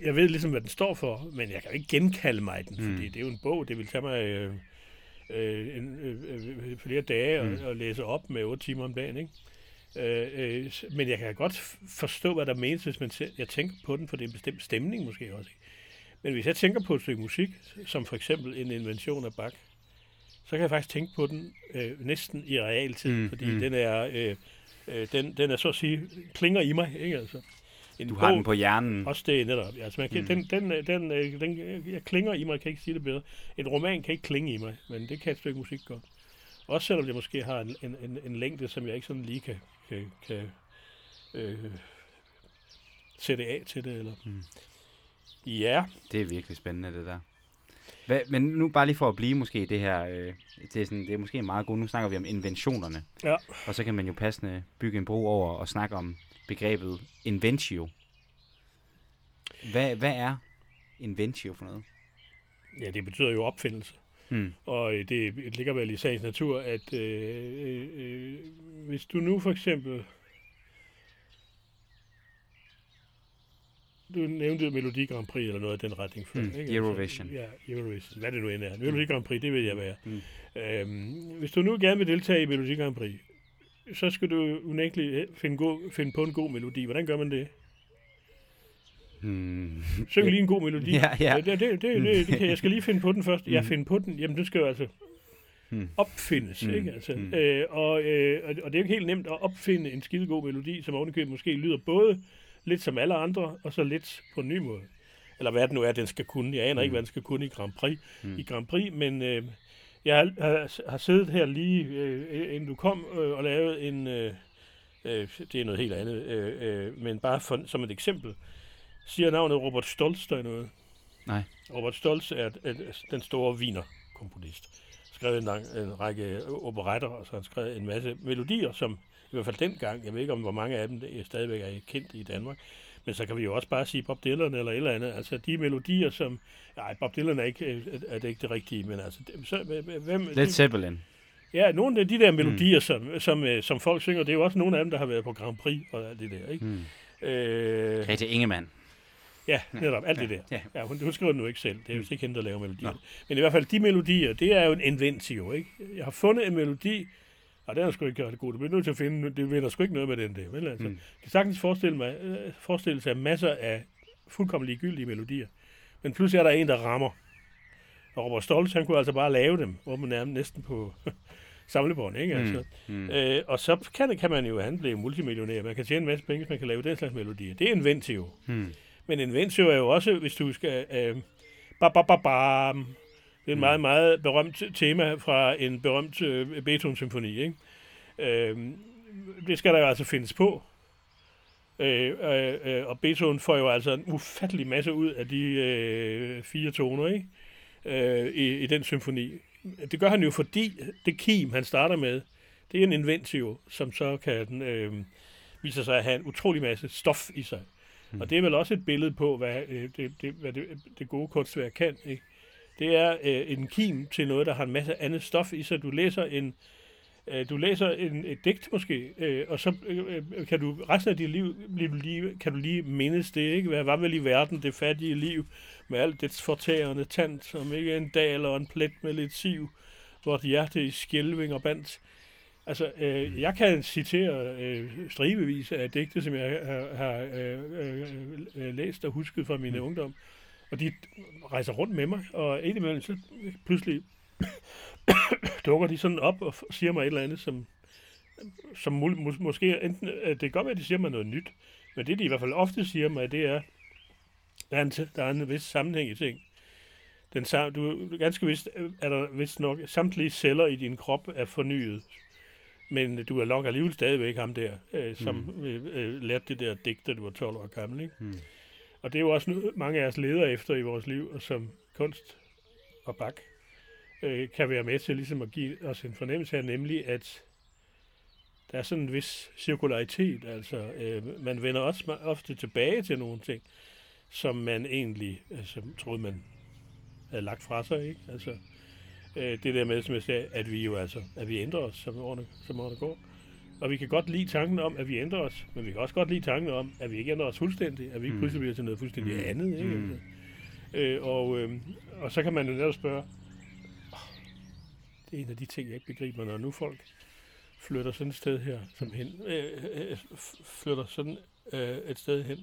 [SPEAKER 2] jeg ved ligesom, hvad den står for, men jeg kan jo ikke genkalde mig den, fordi
[SPEAKER 1] Mm.
[SPEAKER 2] det er jo en bog, det vil tage mig øh, øh, øh, øh, flere dage
[SPEAKER 1] Mm.
[SPEAKER 2] mm. at, at læse op med 8 timer om dagen, ikke? Øh, øh, men jeg kan godt forstå, hvad der menes, hvis man tæ- jeg tænker på den, for det er en bestemt stemning måske også. Ikke? Men hvis jeg tænker på et stykke musik, som for eksempel en invention af Bach, så kan jeg faktisk tænke på den øh, næsten i realtid,
[SPEAKER 1] Mm,
[SPEAKER 2] fordi
[SPEAKER 1] mm.
[SPEAKER 2] den er øh, øh, den, den er så at sige klinger i mig, ikke altså. En
[SPEAKER 1] du har den på hjernen.
[SPEAKER 2] også det netop. Altså, man kan,
[SPEAKER 1] Mm.
[SPEAKER 2] den, den, den, øh, den, øh, jeg klinger i mig, jeg kan ikke sige det bedre. En roman kan ikke klinge i mig, men det kan et stykke musik godt. Også selvom det måske har en, en, en, en længde, som jeg ikke sådan lige kan, kan, kan øh, sætte af til det. Eller.
[SPEAKER 1] Mm.
[SPEAKER 2] Ja,
[SPEAKER 1] Det er virkelig spændende, det der. Hvad, men nu bare lige for at blive måske i det her, øh, det, er sådan, det er måske meget godt, nu snakker vi om inventionerne.
[SPEAKER 2] Ja.
[SPEAKER 1] Og så kan man jo passende bygge en bro over og snakke om begrebet inventio. Hvad, hvad er inventio for noget?
[SPEAKER 2] ja, det betyder jo opfindelse.
[SPEAKER 1] Hmm.
[SPEAKER 2] Og øh, det, det ligger vel i sagens natur, at øh, øh, øh, hvis du nu for eksempel... Du nævnte Melodi Grand Prix eller noget af den retning før.
[SPEAKER 1] Mm,
[SPEAKER 2] ikke?
[SPEAKER 1] Eurovision.
[SPEAKER 2] Altså, ja, Eurovision. Hvad det nu end er. Melodi Grand Prix, det vil jeg være.
[SPEAKER 1] Mm.
[SPEAKER 2] Øhm, hvis du nu gerne vil deltage i Melodi Grand Prix, så skal du unægteligt finde, god, finde på en god melodi. Hvordan gør man det?
[SPEAKER 1] Hmm.
[SPEAKER 2] Syng lige en god melodi.
[SPEAKER 1] Ja, ja.
[SPEAKER 2] Det, det, det, det, det, det kan, jeg skal lige finde på den først. Jeg
[SPEAKER 1] Mm.
[SPEAKER 2] finder på den. Jamen, du skal jo altså
[SPEAKER 1] Hmm.
[SPEAKER 2] opfindes,
[SPEAKER 1] Mm,
[SPEAKER 2] ikke? Altså,
[SPEAKER 1] mm.
[SPEAKER 2] øh, og, øh, og det er jo ikke helt nemt at opfinde en skidegod melodi, som ovenikøbet måske lyder både lidt som alle andre, og så lidt på en ny måde. Eller hvad det nu er, den skal kunne. Jeg aner mm. ikke, hvad den skal kunne i Grand Prix,
[SPEAKER 1] Mm.
[SPEAKER 2] mm. i Grand Prix men øh, jeg har, siddet her lige, øh, inden du kom, øh, og lavet en... Øh, øh, det er noget helt andet, øh, øh, men bare for, som et eksempel, siger navnet Robert Stolz der noget?
[SPEAKER 1] Nej.
[SPEAKER 2] Robert Stolz er, er den store wiener-komponist. Skrevet en, lang, en række operetter, og så har han skrevet en masse melodier, som i hvert fald dengang, jeg ved ikke om hvor mange af dem der stadigvæk er kendt i Danmark, men så kan vi jo også bare sige Bob Dylan eller et eller andet. Altså de melodier, som... Nej, Bob Dylan er ikke, er, er det ikke det rigtige, men altså... Så, hvem,
[SPEAKER 1] Led Zeppelin.
[SPEAKER 2] Ja, nogle af de der melodier, mm. som, som, øh, som folk synger, det er jo også nogle af dem, der har været på Grand Prix og alt det der, ikke?
[SPEAKER 1] Hmm.
[SPEAKER 2] Øh,
[SPEAKER 1] Grete Ingemann.
[SPEAKER 2] Ja, netop, alt det der.
[SPEAKER 1] ja.
[SPEAKER 2] Ja, hun, hun skriver den nu ikke selv. Det er jo ikke hende, der laver melodier.
[SPEAKER 1] Nå.
[SPEAKER 2] Men i hvert fald, de melodier, det er jo en inventio, ikke? Jeg har fundet en melodi, og den er sgu ikke gjort god. Du bliver nødt til at finde, det vinder sgu ikke noget med den der, vel? Altså,
[SPEAKER 1] Mm.
[SPEAKER 2] mm. Kan sagtens forestille, mig, øh, forestille sig masser af fuldkommen ligegyldige melodier. Men pludselig er der en, der rammer. Og Robert Stoltz, han kunne altså bare lave dem, hvor man nærmest næsten på *laughs* samlebånd, ikke? Altså.
[SPEAKER 1] Mm.
[SPEAKER 2] Øh, og så kan, kan man jo, han blive multimillionær. Man kan tjene en masse penge, hvis man kan lave den slags melodier. Det er inventio.
[SPEAKER 1] Mm.
[SPEAKER 2] Men inventio er jo også, hvis du skal... Øh, ba, ba, ba, bam. Det er et
[SPEAKER 1] Mm.
[SPEAKER 2] meget, meget berømt tema fra en berømt øh, Beethoven-symfoni. Ikke? Øh, det skal der jo altså findes på. Øh, øh, øh, og Beethoven får jo altså en ufattelig masse ud af de øh, fire toner ikke? Øh, i, i den symfoni. Det gør han jo, fordi det kim, han starter med, det er en inventio, som så kan øh, vise sig at have en utrolig masse stof i sig.
[SPEAKER 1] Mm.
[SPEAKER 2] Og det er vel også et billede på, hvad, øh, det, det, hvad det, det gode kunstværk kan. Ikke? Det er øh, en kim til noget, der har en masse andet stof i sig. Du læser en, øh, du læser en, et digt måske, øh, og så øh, kan du resten af dit liv lige, kan du lige mindes det. Ikke? Hvad var vel i verden det fattige liv, med alt dets fortærende tand, som ikke en dal og en plet med lidt siv, vort hjerte i skælving og bandt. Altså, øh, jeg kan citere øh, stribevis af digte, som jeg har, har øh, øh, læst og husket fra min
[SPEAKER 1] Mm.
[SPEAKER 2] ungdom. Og de rejser rundt med mig, og indimellem så pludselig *coughs* dukker de sådan op og siger mig et eller andet, som, som mås- måske enten, øh, det kan godt være, at de siger mig noget nyt, men det de i hvert fald ofte siger mig, det er, der er en, der er en vis sammenhæng i ting. Den, du, ganske vist øh, er der vist nok, samtlige celler i din krop er fornyet, men du er nok alligevel stadigvæk ham der, øh, som mm. øh, lærte det der digt, da du var 12 år gammel. Ikke?
[SPEAKER 1] Mm.
[SPEAKER 2] Og det er jo også noget, mange af os leder efter i vores liv, og som kunst og bak øh, kan være med til ligesom at give os en fornemmelse af, nemlig at der er sådan en vis cirkularitet. Altså, øh, man vender også ofte tilbage til nogle ting, som man egentlig altså, troede, man havde lagt fra sig. Ikke? Altså, øh, det der med, som jeg sagde, at vi jo altså, at vi ændrer os, som årene, som årene går. Og vi kan godt lide tanken om, at vi ændrer os, men vi kan også godt lide tanken om, at vi ikke ændrer os fuldstændig, at vi ikke
[SPEAKER 1] Mm.
[SPEAKER 2] pludselig bliver til noget fuldstændig
[SPEAKER 1] Mm.
[SPEAKER 2] andet. Ikke?
[SPEAKER 1] Mm.
[SPEAKER 2] Øh, og, øh, og så kan man jo netop spørge, "Åh, det er en af de ting, jeg ikke begriber, når nu folk flytter sådan et sted her, som hen, øh, øh, f- flytter sådan øh, et sted hen,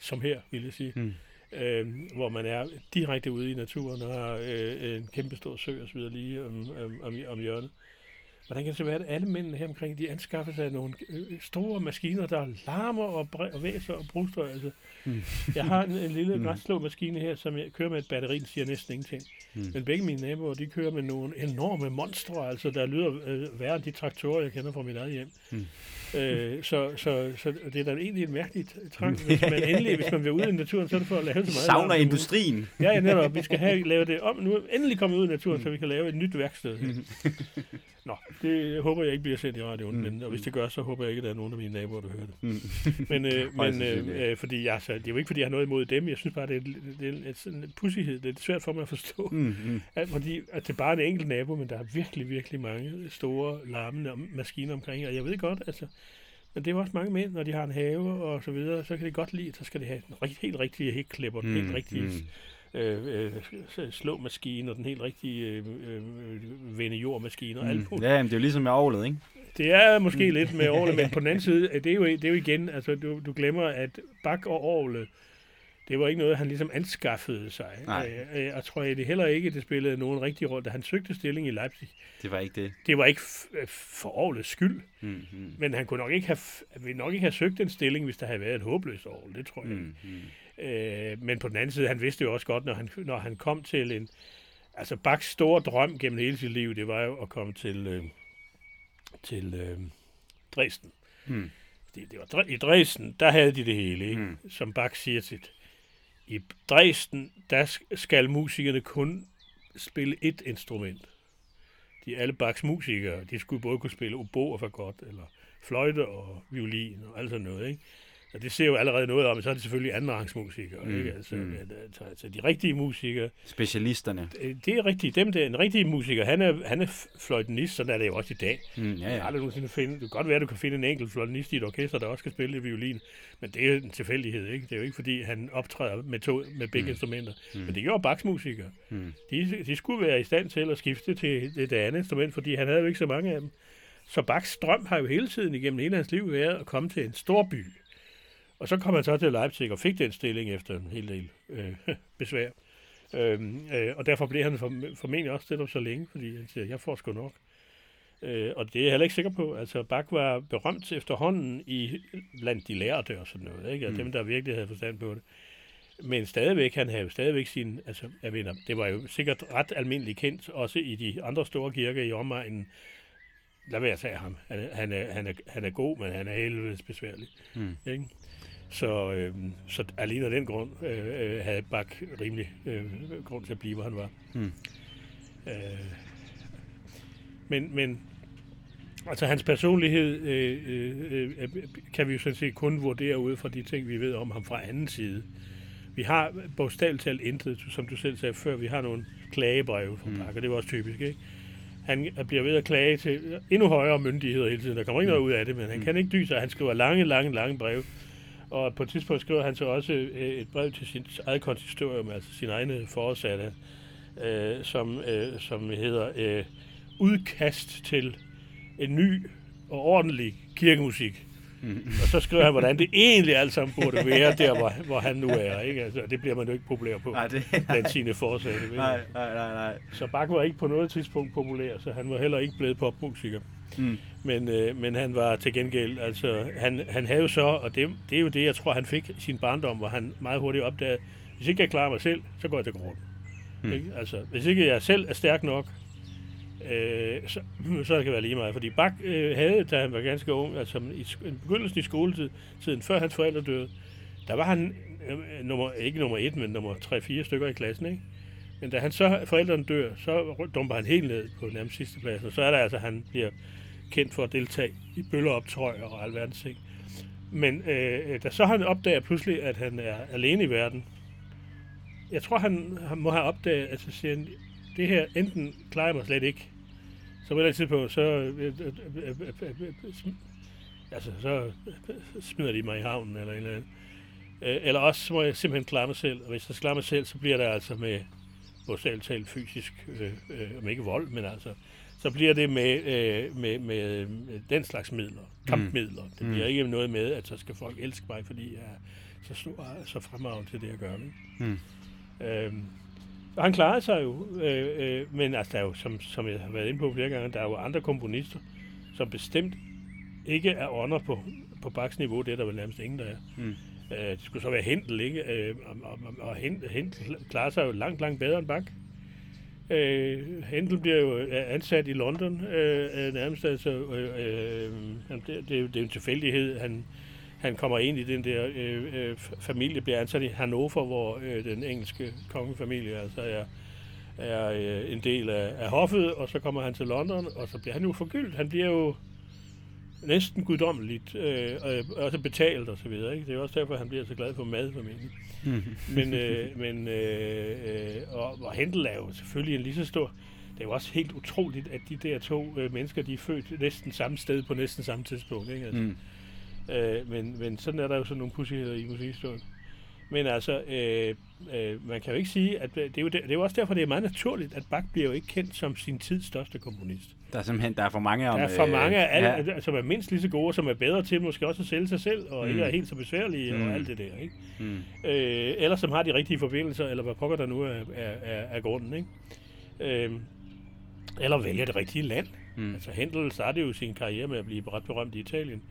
[SPEAKER 2] som her, vil jeg sige,
[SPEAKER 1] Mm.
[SPEAKER 2] øh, hvor man er direkte ude i naturen og har øh, en kæmpe stor sø og så videre lige om, om, om, om hjørnet. Hvordan kan det så være, at alle mændene her omkring, de anskaffer sig nogle øh, store maskiner, der larmer og, og væser og bruster? Altså,
[SPEAKER 1] Mm.
[SPEAKER 2] jeg har en, en lille
[SPEAKER 1] Mm.
[SPEAKER 2] græsslåmaskine her, som jeg kører med et batteri, den siger næsten ingenting.
[SPEAKER 1] Mm.
[SPEAKER 2] Men begge mine naboer, de kører med nogle enorme monstre, altså der lyder øh, værre end de traktorer, jeg kender fra mit eget hjem.
[SPEAKER 1] Mm.
[SPEAKER 2] Øh, så, så, så det er da egentlig et mærkeligt trang. *laughs* Hvis man endelig, hvis man vil ud i naturen, så er det for at lave så meget.
[SPEAKER 1] Savner industrien.
[SPEAKER 2] Ja, ja, netop. Vi skal have lavet det om. Nu er endelig kommet ud i naturen, så vi kan lave et nyt værksted.
[SPEAKER 1] Mm.
[SPEAKER 2] Nå, det håber jeg ikke bliver sendt i radioen,
[SPEAKER 1] Mm.
[SPEAKER 2] men og hvis det gør, så håber jeg ikke, at der er nogen af mine naboer, der hører det.
[SPEAKER 1] Mm.
[SPEAKER 2] Men, øh, *laughs* men øh, øh, fordi jeg, altså, det er jo ikke, fordi jeg har noget imod dem. Jeg synes bare, det er, det er sådan en pussighed. Det er svært for mig at forstå.
[SPEAKER 1] Mm. Mm.
[SPEAKER 2] At, fordi at det er bare en enkelt nabo, men der er virkelig, virkelig mange store, larmende maskiner omkring. Og jeg ved godt, altså, men det er jo også mange mænd, når de har en have og så videre, så kan de godt lide, så skal de have den rigt, helt rigtige hækklipper, den helt rigtige
[SPEAKER 1] Mm.
[SPEAKER 2] øh, øh, slåmaskine og den helt rigtige øh, øh, vende jordmaskine og alt
[SPEAKER 1] Mm.
[SPEAKER 2] muligt.
[SPEAKER 1] Ja, men det er jo ligesom med ovlet, ikke?
[SPEAKER 2] Det er måske lidt med Orle, men *laughs* på den anden side, det er jo, det er jo igen, altså du, du glemmer, at Bak og Orle, det var ikke noget, han ligesom anskaffede sig.
[SPEAKER 1] Nej.
[SPEAKER 2] Øh, øh, Jeg tror jeg det heller ikke, det spillede nogen rigtig rolle. Da han søgte stilling i Leipzig,
[SPEAKER 1] Det var ikke det.
[SPEAKER 2] det var ikke øh, for Orles skyld,
[SPEAKER 1] Mm. Mm.
[SPEAKER 2] men han kunne nok ikke have, ville nok ikke have søgt en stilling, hvis der havde været et håbløst Orle, det tror jeg.
[SPEAKER 1] Mm. Mm.
[SPEAKER 2] Øh, men på den anden side, han vidste jo også godt, når han, når han kom til en... Altså, Bachs store drøm gennem hele sit liv, det var jo at komme til, øh, til øh, Dresden.
[SPEAKER 1] Mm.
[SPEAKER 2] Det, det var, I Dresden, der havde de det hele, ikke?
[SPEAKER 1] Mm.
[SPEAKER 2] Som Bach siger til i Dresden, der skal musikerne kun spille et instrument. De alle Bachs musikere, de skulle både kunne spille obo og fagot, eller fløjte og violin og alt sådan noget, ikke? Og det ser jo allerede noget om, så er det selvfølgelig andenrangsmusikere.
[SPEAKER 1] Mm,
[SPEAKER 2] Ikke? Altså,
[SPEAKER 1] mm.
[SPEAKER 2] altså, altså, de rigtige musikere,
[SPEAKER 1] Specialisterne.
[SPEAKER 2] øh, det er rigtigt. Dem der, en rigtig musiker, han er, han er fløjtenist, sådan er det jo også i dag.
[SPEAKER 1] Mm, ja,
[SPEAKER 2] Ja, jeg aldrig nogensinde finde, det kan godt være, at du kan finde en enkelt fløjtenist i et orkester, der også kan spille violin, men det er en tilfældighed, ikke? Det er jo ikke, fordi han optræder med, to, med begge mm. instrumenter. Mm. Men det gjorde Bachs musikere.
[SPEAKER 1] Mm.
[SPEAKER 2] De, de skulle være i stand til at skifte til det, det andet instrument, fordi han havde jo ikke så mange af dem. Så Bachs drøm har jo hele tiden igennem hele hans liv været at komme til en stor by. Og så kom han så til Leipzig og fik den stilling efter en hel del øh, *laughs* besvær. Øhm, øh, og derfor blev han for, formentlig også stillet så længe, fordi han siger, jeg får sgu nok. Øh, og det er jeg heller ikke sikker på. Altså, Bach var berømt efterhånden i, blandt de lærte og sådan noget, ikke? Og
[SPEAKER 1] Mm.
[SPEAKER 2] dem, der virkelig havde forstand på det. Men stadigvæk, han havde jo stadigvæk sin, altså, jeg mener, det var jo sikkert ret almindeligt kendt, også i de andre store kirker i omegnen. Lad være at tage ham. Han, er- han, er, han, er, han er god, men han er helvedes besværlig.
[SPEAKER 1] Mm.
[SPEAKER 2] Ikke? Så, øh, så alene af den grund øh, øh, havde Bach rimelig øh, grund til at blive, hvor han var.
[SPEAKER 1] Mm.
[SPEAKER 2] Øh, men, men altså hans personlighed øh, øh, øh, kan vi jo sådan set kun vurdere ud fra de ting, vi ved om ham fra anden side. Vi har bogstaveligt talt intet, som du selv sagde før, vi har nogle klagebreve fra
[SPEAKER 1] Mm.
[SPEAKER 2] Bach, og det var også typisk, ikke? Han bliver ved at klage til endnu højere myndigheder hele tiden. Der kommer ikke noget ud af det, men han
[SPEAKER 1] Mm.
[SPEAKER 2] kan ikke dyse, sig. han skriver lange, lange, lange breve. Og på et tidspunkt skriver han så også øh, et brev til sin eget konsistorium, altså sin egne foresatte, øh, som, øh, som hedder øh, Udkast til en ny og ordentlig kirkemusik.
[SPEAKER 1] Mm.
[SPEAKER 2] Og så skriver han, hvordan det *laughs* egentlig alt sammen burde være der, hvor, hvor han nu er. Ikke? Altså, det bliver man jo ikke populær på
[SPEAKER 1] Nej, det...
[SPEAKER 2] blandt sine forsatte.
[SPEAKER 1] Nej, nej, nej, nej.
[SPEAKER 2] Så Bach var ikke på noget tidspunkt populær, så han var heller ikke blevet popmusiker.
[SPEAKER 1] Mm.
[SPEAKER 2] Men, øh, men han var til gengæld, altså han, han havde jo så, og det, det er jo det, jeg tror, han fik i sin barndom, hvor han meget hurtigt opdagede, hvis ikke jeg klarer mig selv, så går jeg til grunden. Mm. Ikke? Altså, hvis ikke jeg selv er stærk nok, øh, så, så det kan være lige meget. Fordi Bach øh, havde, da han var ganske ung, altså i i begyndelsen i skoletid, tiden før hans forældre døde, der var han øh, nummer, ikke nummer et, men nummer 3-4 stykker i klassen, ikke? Men da han så, forældrene dør, så dumper han helt ned på nærmest sidste plads, og så er der altså, han bliver kendt for at deltage i bølleoptøjer og alverdens ting. Men øh, da så han opdager pludselig, at han er alene i verden, jeg tror, han, han må have opdaget, at så siger han, det her enten klarer jeg mig slet ikke, så på et eller andet tidspunkt, så, øh, øh, øh, altså, så smider de mig i havnen eller en eller anden. Eller også så må jeg simpelthen klare mig selv, og hvis jeg klarer mig selv, så bliver der altså med, bogstaveligt talt fysisk, øh, øh, om ikke vold, men altså, så bliver det med, øh, med, med, den slags midler, kampmidler. Det
[SPEAKER 1] Mm.
[SPEAKER 2] bliver ikke noget med, at så skal folk elske mig, fordi jeg er så stor, så fremragende til det, jeg gør. Ikke?
[SPEAKER 1] Mm.
[SPEAKER 2] Øhm, og han klarede sig jo, øh, øh, men altså, der er jo, som, som jeg har været inde på flere gange, der er jo andre komponister, som bestemt ikke er under på, på Bachs niveau, det er der vel nærmest ingen, der er.
[SPEAKER 1] Mm.
[SPEAKER 2] Øh, det skulle så være Hentel, ikke? Øh, og og, og Hen- Hentel klarer sig jo langt, langt bedre end Bach. Øh, Handel bliver jo øh, ansat i London øh, øh, nærmest, altså, øh, øh, det, det, er jo- det er en tilfældighed, han, han kommer ind i den der øh, øh, familie, bliver ansat i Hannover, hvor øh, den engelske kongefamilie altså er, er øh, en del af, af hoffet, og så kommer han til London, og så bliver han jo forgyldt. Han bliver jo næsten guddommeligt, øh, og også betalt og så videre. Ikke? Det er også derfor, han bliver så glad for mad, formentlig.
[SPEAKER 1] Mm.
[SPEAKER 2] Men, øh, men øh, øh, og, og Hentel er jo selvfølgelig en lige så stor... Det er jo også helt utroligt, at de der to øh, mennesker, de er født næsten samme sted på næsten samme tidspunkt. Ikke? Altså,
[SPEAKER 1] Mm.
[SPEAKER 2] øh, men, men sådan er der jo sådan nogle pussigheder i musikhistorien. Men altså, øh, øh, man kan jo ikke sige, at øh, det er, jo, det, det er jo også derfor, det er meget naturligt, at Bach bliver jo ikke kendt som sin tids største komponist.
[SPEAKER 1] Der er simpelthen der er for mange om...
[SPEAKER 2] Der er for
[SPEAKER 1] øh,
[SPEAKER 2] mange af alle,
[SPEAKER 1] ja.
[SPEAKER 2] som er mindst lige så gode, som er bedre til måske også at sælge sig selv, og mm. ikke er helt så besværlige mm. Og alt det der. Ikke?
[SPEAKER 1] Mm.
[SPEAKER 2] Øh, eller som har de rigtige forbindelser, eller hvad pokker der nu er, er, er, er grunden. Ikke? Øh, eller vælger det rigtige land.
[SPEAKER 1] Mm.
[SPEAKER 2] Altså Händel startede jo sin karriere med at blive ret berømt i Italien.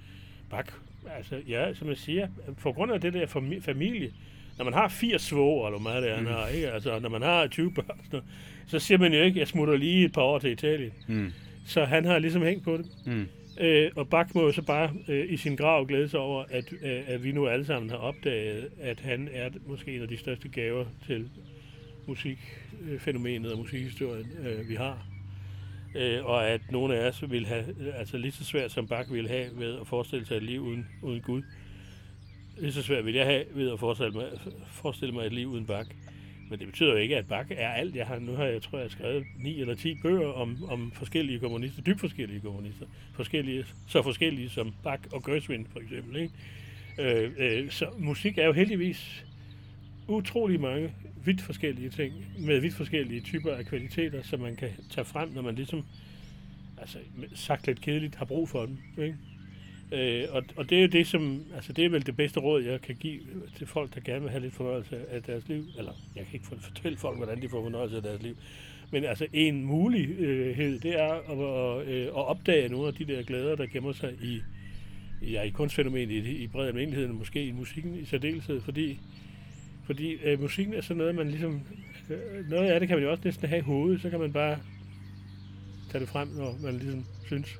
[SPEAKER 2] Bach, altså ja, som jeg siger, på grund af det der fami- familie, når man har 80 svoger, eller meget det er,
[SPEAKER 1] Mm.
[SPEAKER 2] har, ikke? Altså, når man har 20 børn, noget, så siger man jo ikke, jeg smutter lige et par år til Italien.
[SPEAKER 1] Mm.
[SPEAKER 2] Så han har ligesom hængt på det.
[SPEAKER 1] Mm.
[SPEAKER 2] Øh, og Bach må jo så bare øh, i sin grav glæde sig over, at, øh, at vi nu alle sammen har opdaget, at han er måske en af de største gaver til musikfænomenet og musikhistorien, øh, vi har. Øh, og at nogle af os vil have, øh, altså lige så svært som Bach ville have ved at forestille sig et liv uden, uden Gud lige så svært vil jeg have ved at forestille mig, forestille mig et liv uden bak. Men det betyder jo ikke, at bak er alt. Jeg har, nu har jeg, tror jeg, skrevet ni eller ti bøger om, om forskellige komponister, dybt forskellige komponister. Forskellige, så forskellige som Bach og Gershwin, for eksempel. Ikke? Øh, øh, så musik er jo heldigvis utrolig mange vidt forskellige ting, med vidt forskellige typer af kvaliteter, som man kan tage frem, når man ligesom, altså sagt lidt kedeligt, har brug for dem. Ikke? Øh, og, og det er jo det, som, altså det er vel det bedste råd, jeg kan give til folk, der gerne vil have lidt fornøjelse af deres liv. Eller, jeg kan ikke fortælle folk, hvordan de får fornøjelse af deres liv. Men altså, en mulighed, det er at, at, at opdage nogle af de der glæder, der gemmer sig i, ja, i kunstfænomenet, i, i bred almindelighed, måske i musikken i særdeleshed, fordi, fordi øh, musikken er sådan noget, man ligesom, øh, noget af det kan man jo også næsten have i hovedet, så kan man bare tage det frem, når man ligesom synes,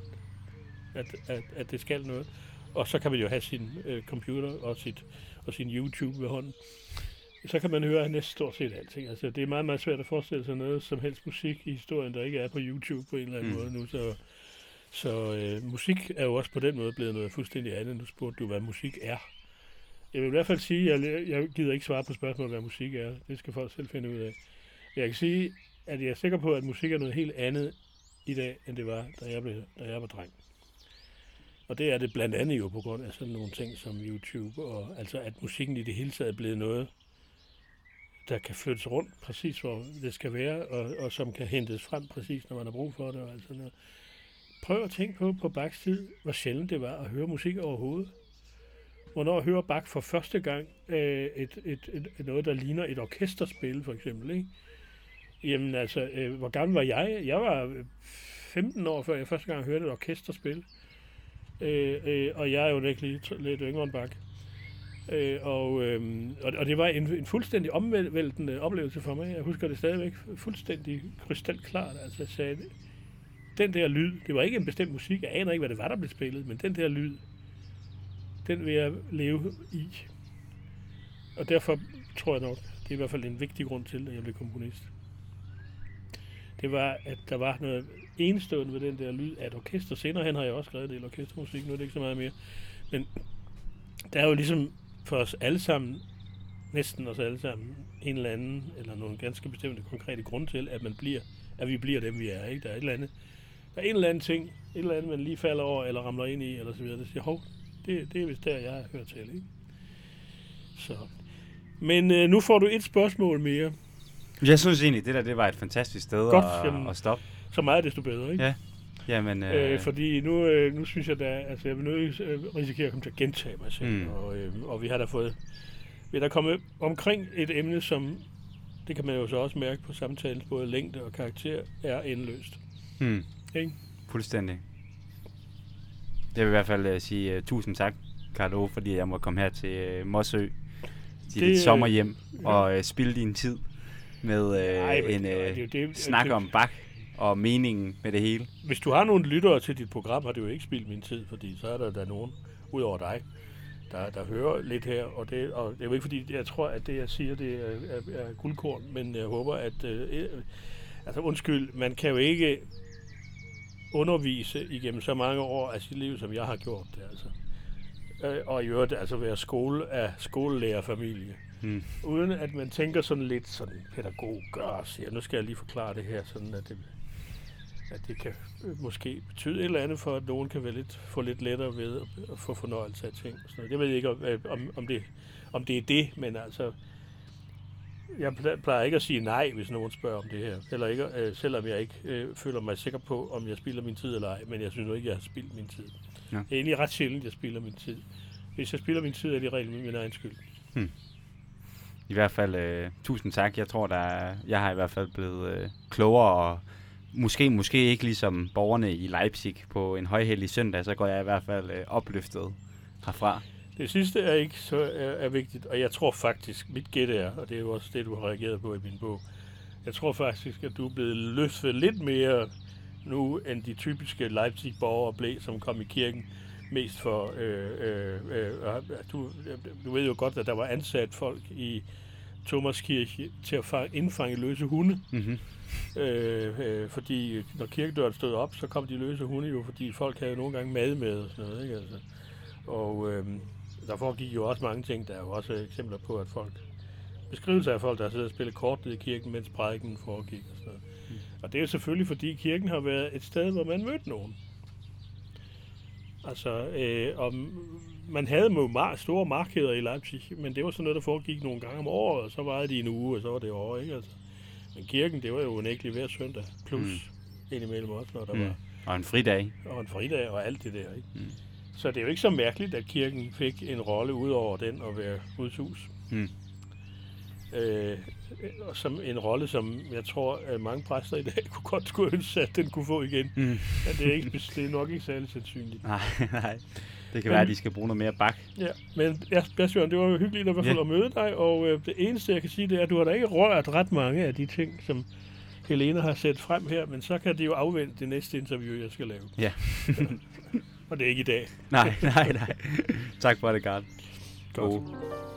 [SPEAKER 2] at, at, at det skal noget. Og så kan man jo have sin øh, computer og, sit, og sin YouTube ved hånden. Så kan man høre næsten stort set alting. Altså, det er meget, meget svært at forestille sig noget som helst musik i historien, der ikke er på YouTube på en eller anden mm. måde nu. Så, så øh, musik er jo også på den måde blevet noget fuldstændig andet. Nu spurgte du, hvad musik er. Jeg vil i hvert fald sige, at jeg, jeg gider ikke svare på spørgsmålet, hvad musik er. Det skal folk selv finde ud af. Jeg kan sige, at jeg er sikker på, at musik er noget helt andet i dag, end det var, da jeg, blev, da jeg var dreng. Og det er det blandt andet jo på grund af sådan nogle ting som YouTube, og altså at musikken i det hele taget er blevet noget, der kan flyttes rundt præcis, hvor det skal være, og, og som kan hentes frem præcis, når man har brug for det. Og altså noget. Prøv at tænke på på Bachs tid, hvor sjældent det var at høre musik overhovedet. Hvornår hører Bach for første gang øh, et, et, et, et, noget, der ligner et orkesterspil, for eksempel, ikke? Jamen altså, øh, hvor gammel var jeg? Jeg var øh, 15 år, før jeg første gang hørte et orkesterspil. Øh, øh, og jeg er jo virkelig lidt yngre end Bak. Øh, og, øh, og, og det var en, en fuldstændig omvæltende oplevelse for mig. Jeg husker det stadigvæk fuldstændig krystalklart. Altså jeg sagde, den der lyd, det var ikke en bestemt musik, jeg aner ikke, hvad det var, der blev spillet, men den der lyd, den vil jeg leve i. Og derfor tror jeg nok, det er i hvert fald en vigtig grund til, at jeg blev komponist. Det var, at der var noget enestående ved den der lyd af et orkester. Senere hen har jeg også skrevet det i orkestermusik, nu er det ikke så meget mere. Men der er jo ligesom for os alle sammen, næsten os alle sammen, en eller anden, eller nogle ganske bestemte konkrete grunde til, at man bliver, at vi bliver dem, vi er. Ikke? Der er et eller andet, der er en eller anden ting, et eller andet, man lige falder over, eller ramler ind i, eller så videre. Det siger, hov, det, det er vist der, jeg hører til. Ikke? Så. Men øh, nu får du et spørgsmål mere.
[SPEAKER 1] Jeg synes egentlig, det der det var et fantastisk sted Godt, at, jamen, at stoppe
[SPEAKER 2] så meget desto bedre, ikke?
[SPEAKER 1] Ja. Jamen, øh...
[SPEAKER 2] Øh, fordi nu, øh, nu synes jeg da, altså jeg vil nødt øh, risikere at komme til at gentage mig selv, mm. og, øh, og vi har da fået, vi er der kommet omkring et emne, som, det kan man jo så også mærke på samtalens både længde og karakter, er endeløst.
[SPEAKER 1] Mm. Ikke? Fuldstændig. Jeg vil i hvert fald uh, sige uh, tusind tak, Carlo, fordi jeg må komme her til uh, Mossø, til det, dit sommerhjem, ja. og uh, spille din tid med uh, Ej, en uh, det, det, snak det, om bak og meningen med det hele.
[SPEAKER 2] Hvis du har nogle lyttere til dit program, har det jo ikke spildt min tid, fordi så er der da nogen, ud over dig, der, der hører lidt her, og det, og det er jo ikke fordi, jeg tror, at det, jeg siger, det er, er, er guldkorn, men jeg håber, at, øh, altså undskyld, man kan jo ikke undervise igennem så mange år af sit liv, som jeg har gjort det, altså. Øh, og i øvrigt altså være skole af skolelærerfamilie. Hmm. Uden at man tænker sådan lidt sådan, pædagog gør siger, nu skal jeg lige forklare det her, sådan at det at det kan øh, måske betyde et eller andet for, at nogen kan være lidt, få lidt lettere ved at, at få fornøjelse af ting. Og sådan noget. Jeg ved ikke, om, øh, om, om, det, om det er det, men altså, jeg plejer ikke at sige nej, hvis nogen spørger om det her. Eller ikke, øh, selvom jeg ikke øh, føler mig sikker på, om jeg spilder min tid eller ej, men jeg synes nu ikke, jeg har spildt min tid. Ja. Det er egentlig ret sjældent, jeg spilder min tid. Hvis jeg spilder min tid, er det regel min egen skyld. Hmm.
[SPEAKER 1] I hvert fald, øh, tusind tak. Jeg tror, der er, jeg har i hvert fald blevet øh, klogere og måske, måske ikke ligesom borgerne i Leipzig på en højhellig søndag, så går jeg i hvert fald øh, opløftet herfra.
[SPEAKER 2] Det sidste er ikke så er, er vigtigt, og jeg tror faktisk, mit gæt er, og det er jo også det, du har reageret på i min bog, jeg tror faktisk, at du er blevet løftet lidt mere nu, end de typiske Leipzig-borgere blev, som kom i kirken mest for... Øh, øh, øh, du, du ved jo godt, at der var ansat folk i Thomas Kirke til at indfange løse hunde. Mm-hmm. Øh, øh, fordi når kirkedøren stod op, så kom de løse hunde jo, fordi folk havde nogle gange mad med og sådan noget. Ikke? Altså. Og, øh, der foregik jo også mange ting. Der er jo også eksempler på, at folk... Beskrivelser af folk, der har siddet og spillet kort nede i kirken, mens prædiken foregik og sådan noget. Mm. Og det er jo selvfølgelig, fordi kirken har været et sted, hvor man mødte nogen. Altså, øh, om, man havde jo mar- store markeder i Leipzig, men det var sådan noget, der foregik nogle gange om året, og så var det i en uge, og så var det over, ikke? Altså, men kirken, det var jo unægteligt hver søndag, plus mm. indimellem også, når der mm. var...
[SPEAKER 1] Og en fridag.
[SPEAKER 2] Og en fridag, og alt det der, ikke?
[SPEAKER 1] Mm.
[SPEAKER 2] Så det er jo ikke så mærkeligt, at kirken fik en rolle ud over den at være Guds hus.
[SPEAKER 1] Mm.
[SPEAKER 2] Øh, som en rolle, som jeg tror, at mange præster i dag *laughs* kunne godt skulle ønske, at den kunne få igen. Mm. Men det er, ikke, det er nok ikke særlig sandsynligt. *laughs*
[SPEAKER 1] Nej, nej. Det kan men, være, at de skal bruge noget mere bak.
[SPEAKER 2] Ja, men ja, Bjørn, det var jo hyggeligt at, ja. at møde dig, og øh, det eneste, jeg kan sige, det er, at du har da ikke rørt ret mange af de ting, som Helena har sat frem her, men så kan det jo afvente det næste interview, jeg skal lave.
[SPEAKER 1] Ja. *laughs*
[SPEAKER 2] og det er ikke i dag.
[SPEAKER 1] nej, nej, nej. Tak for det, Karl.
[SPEAKER 2] Godt. God.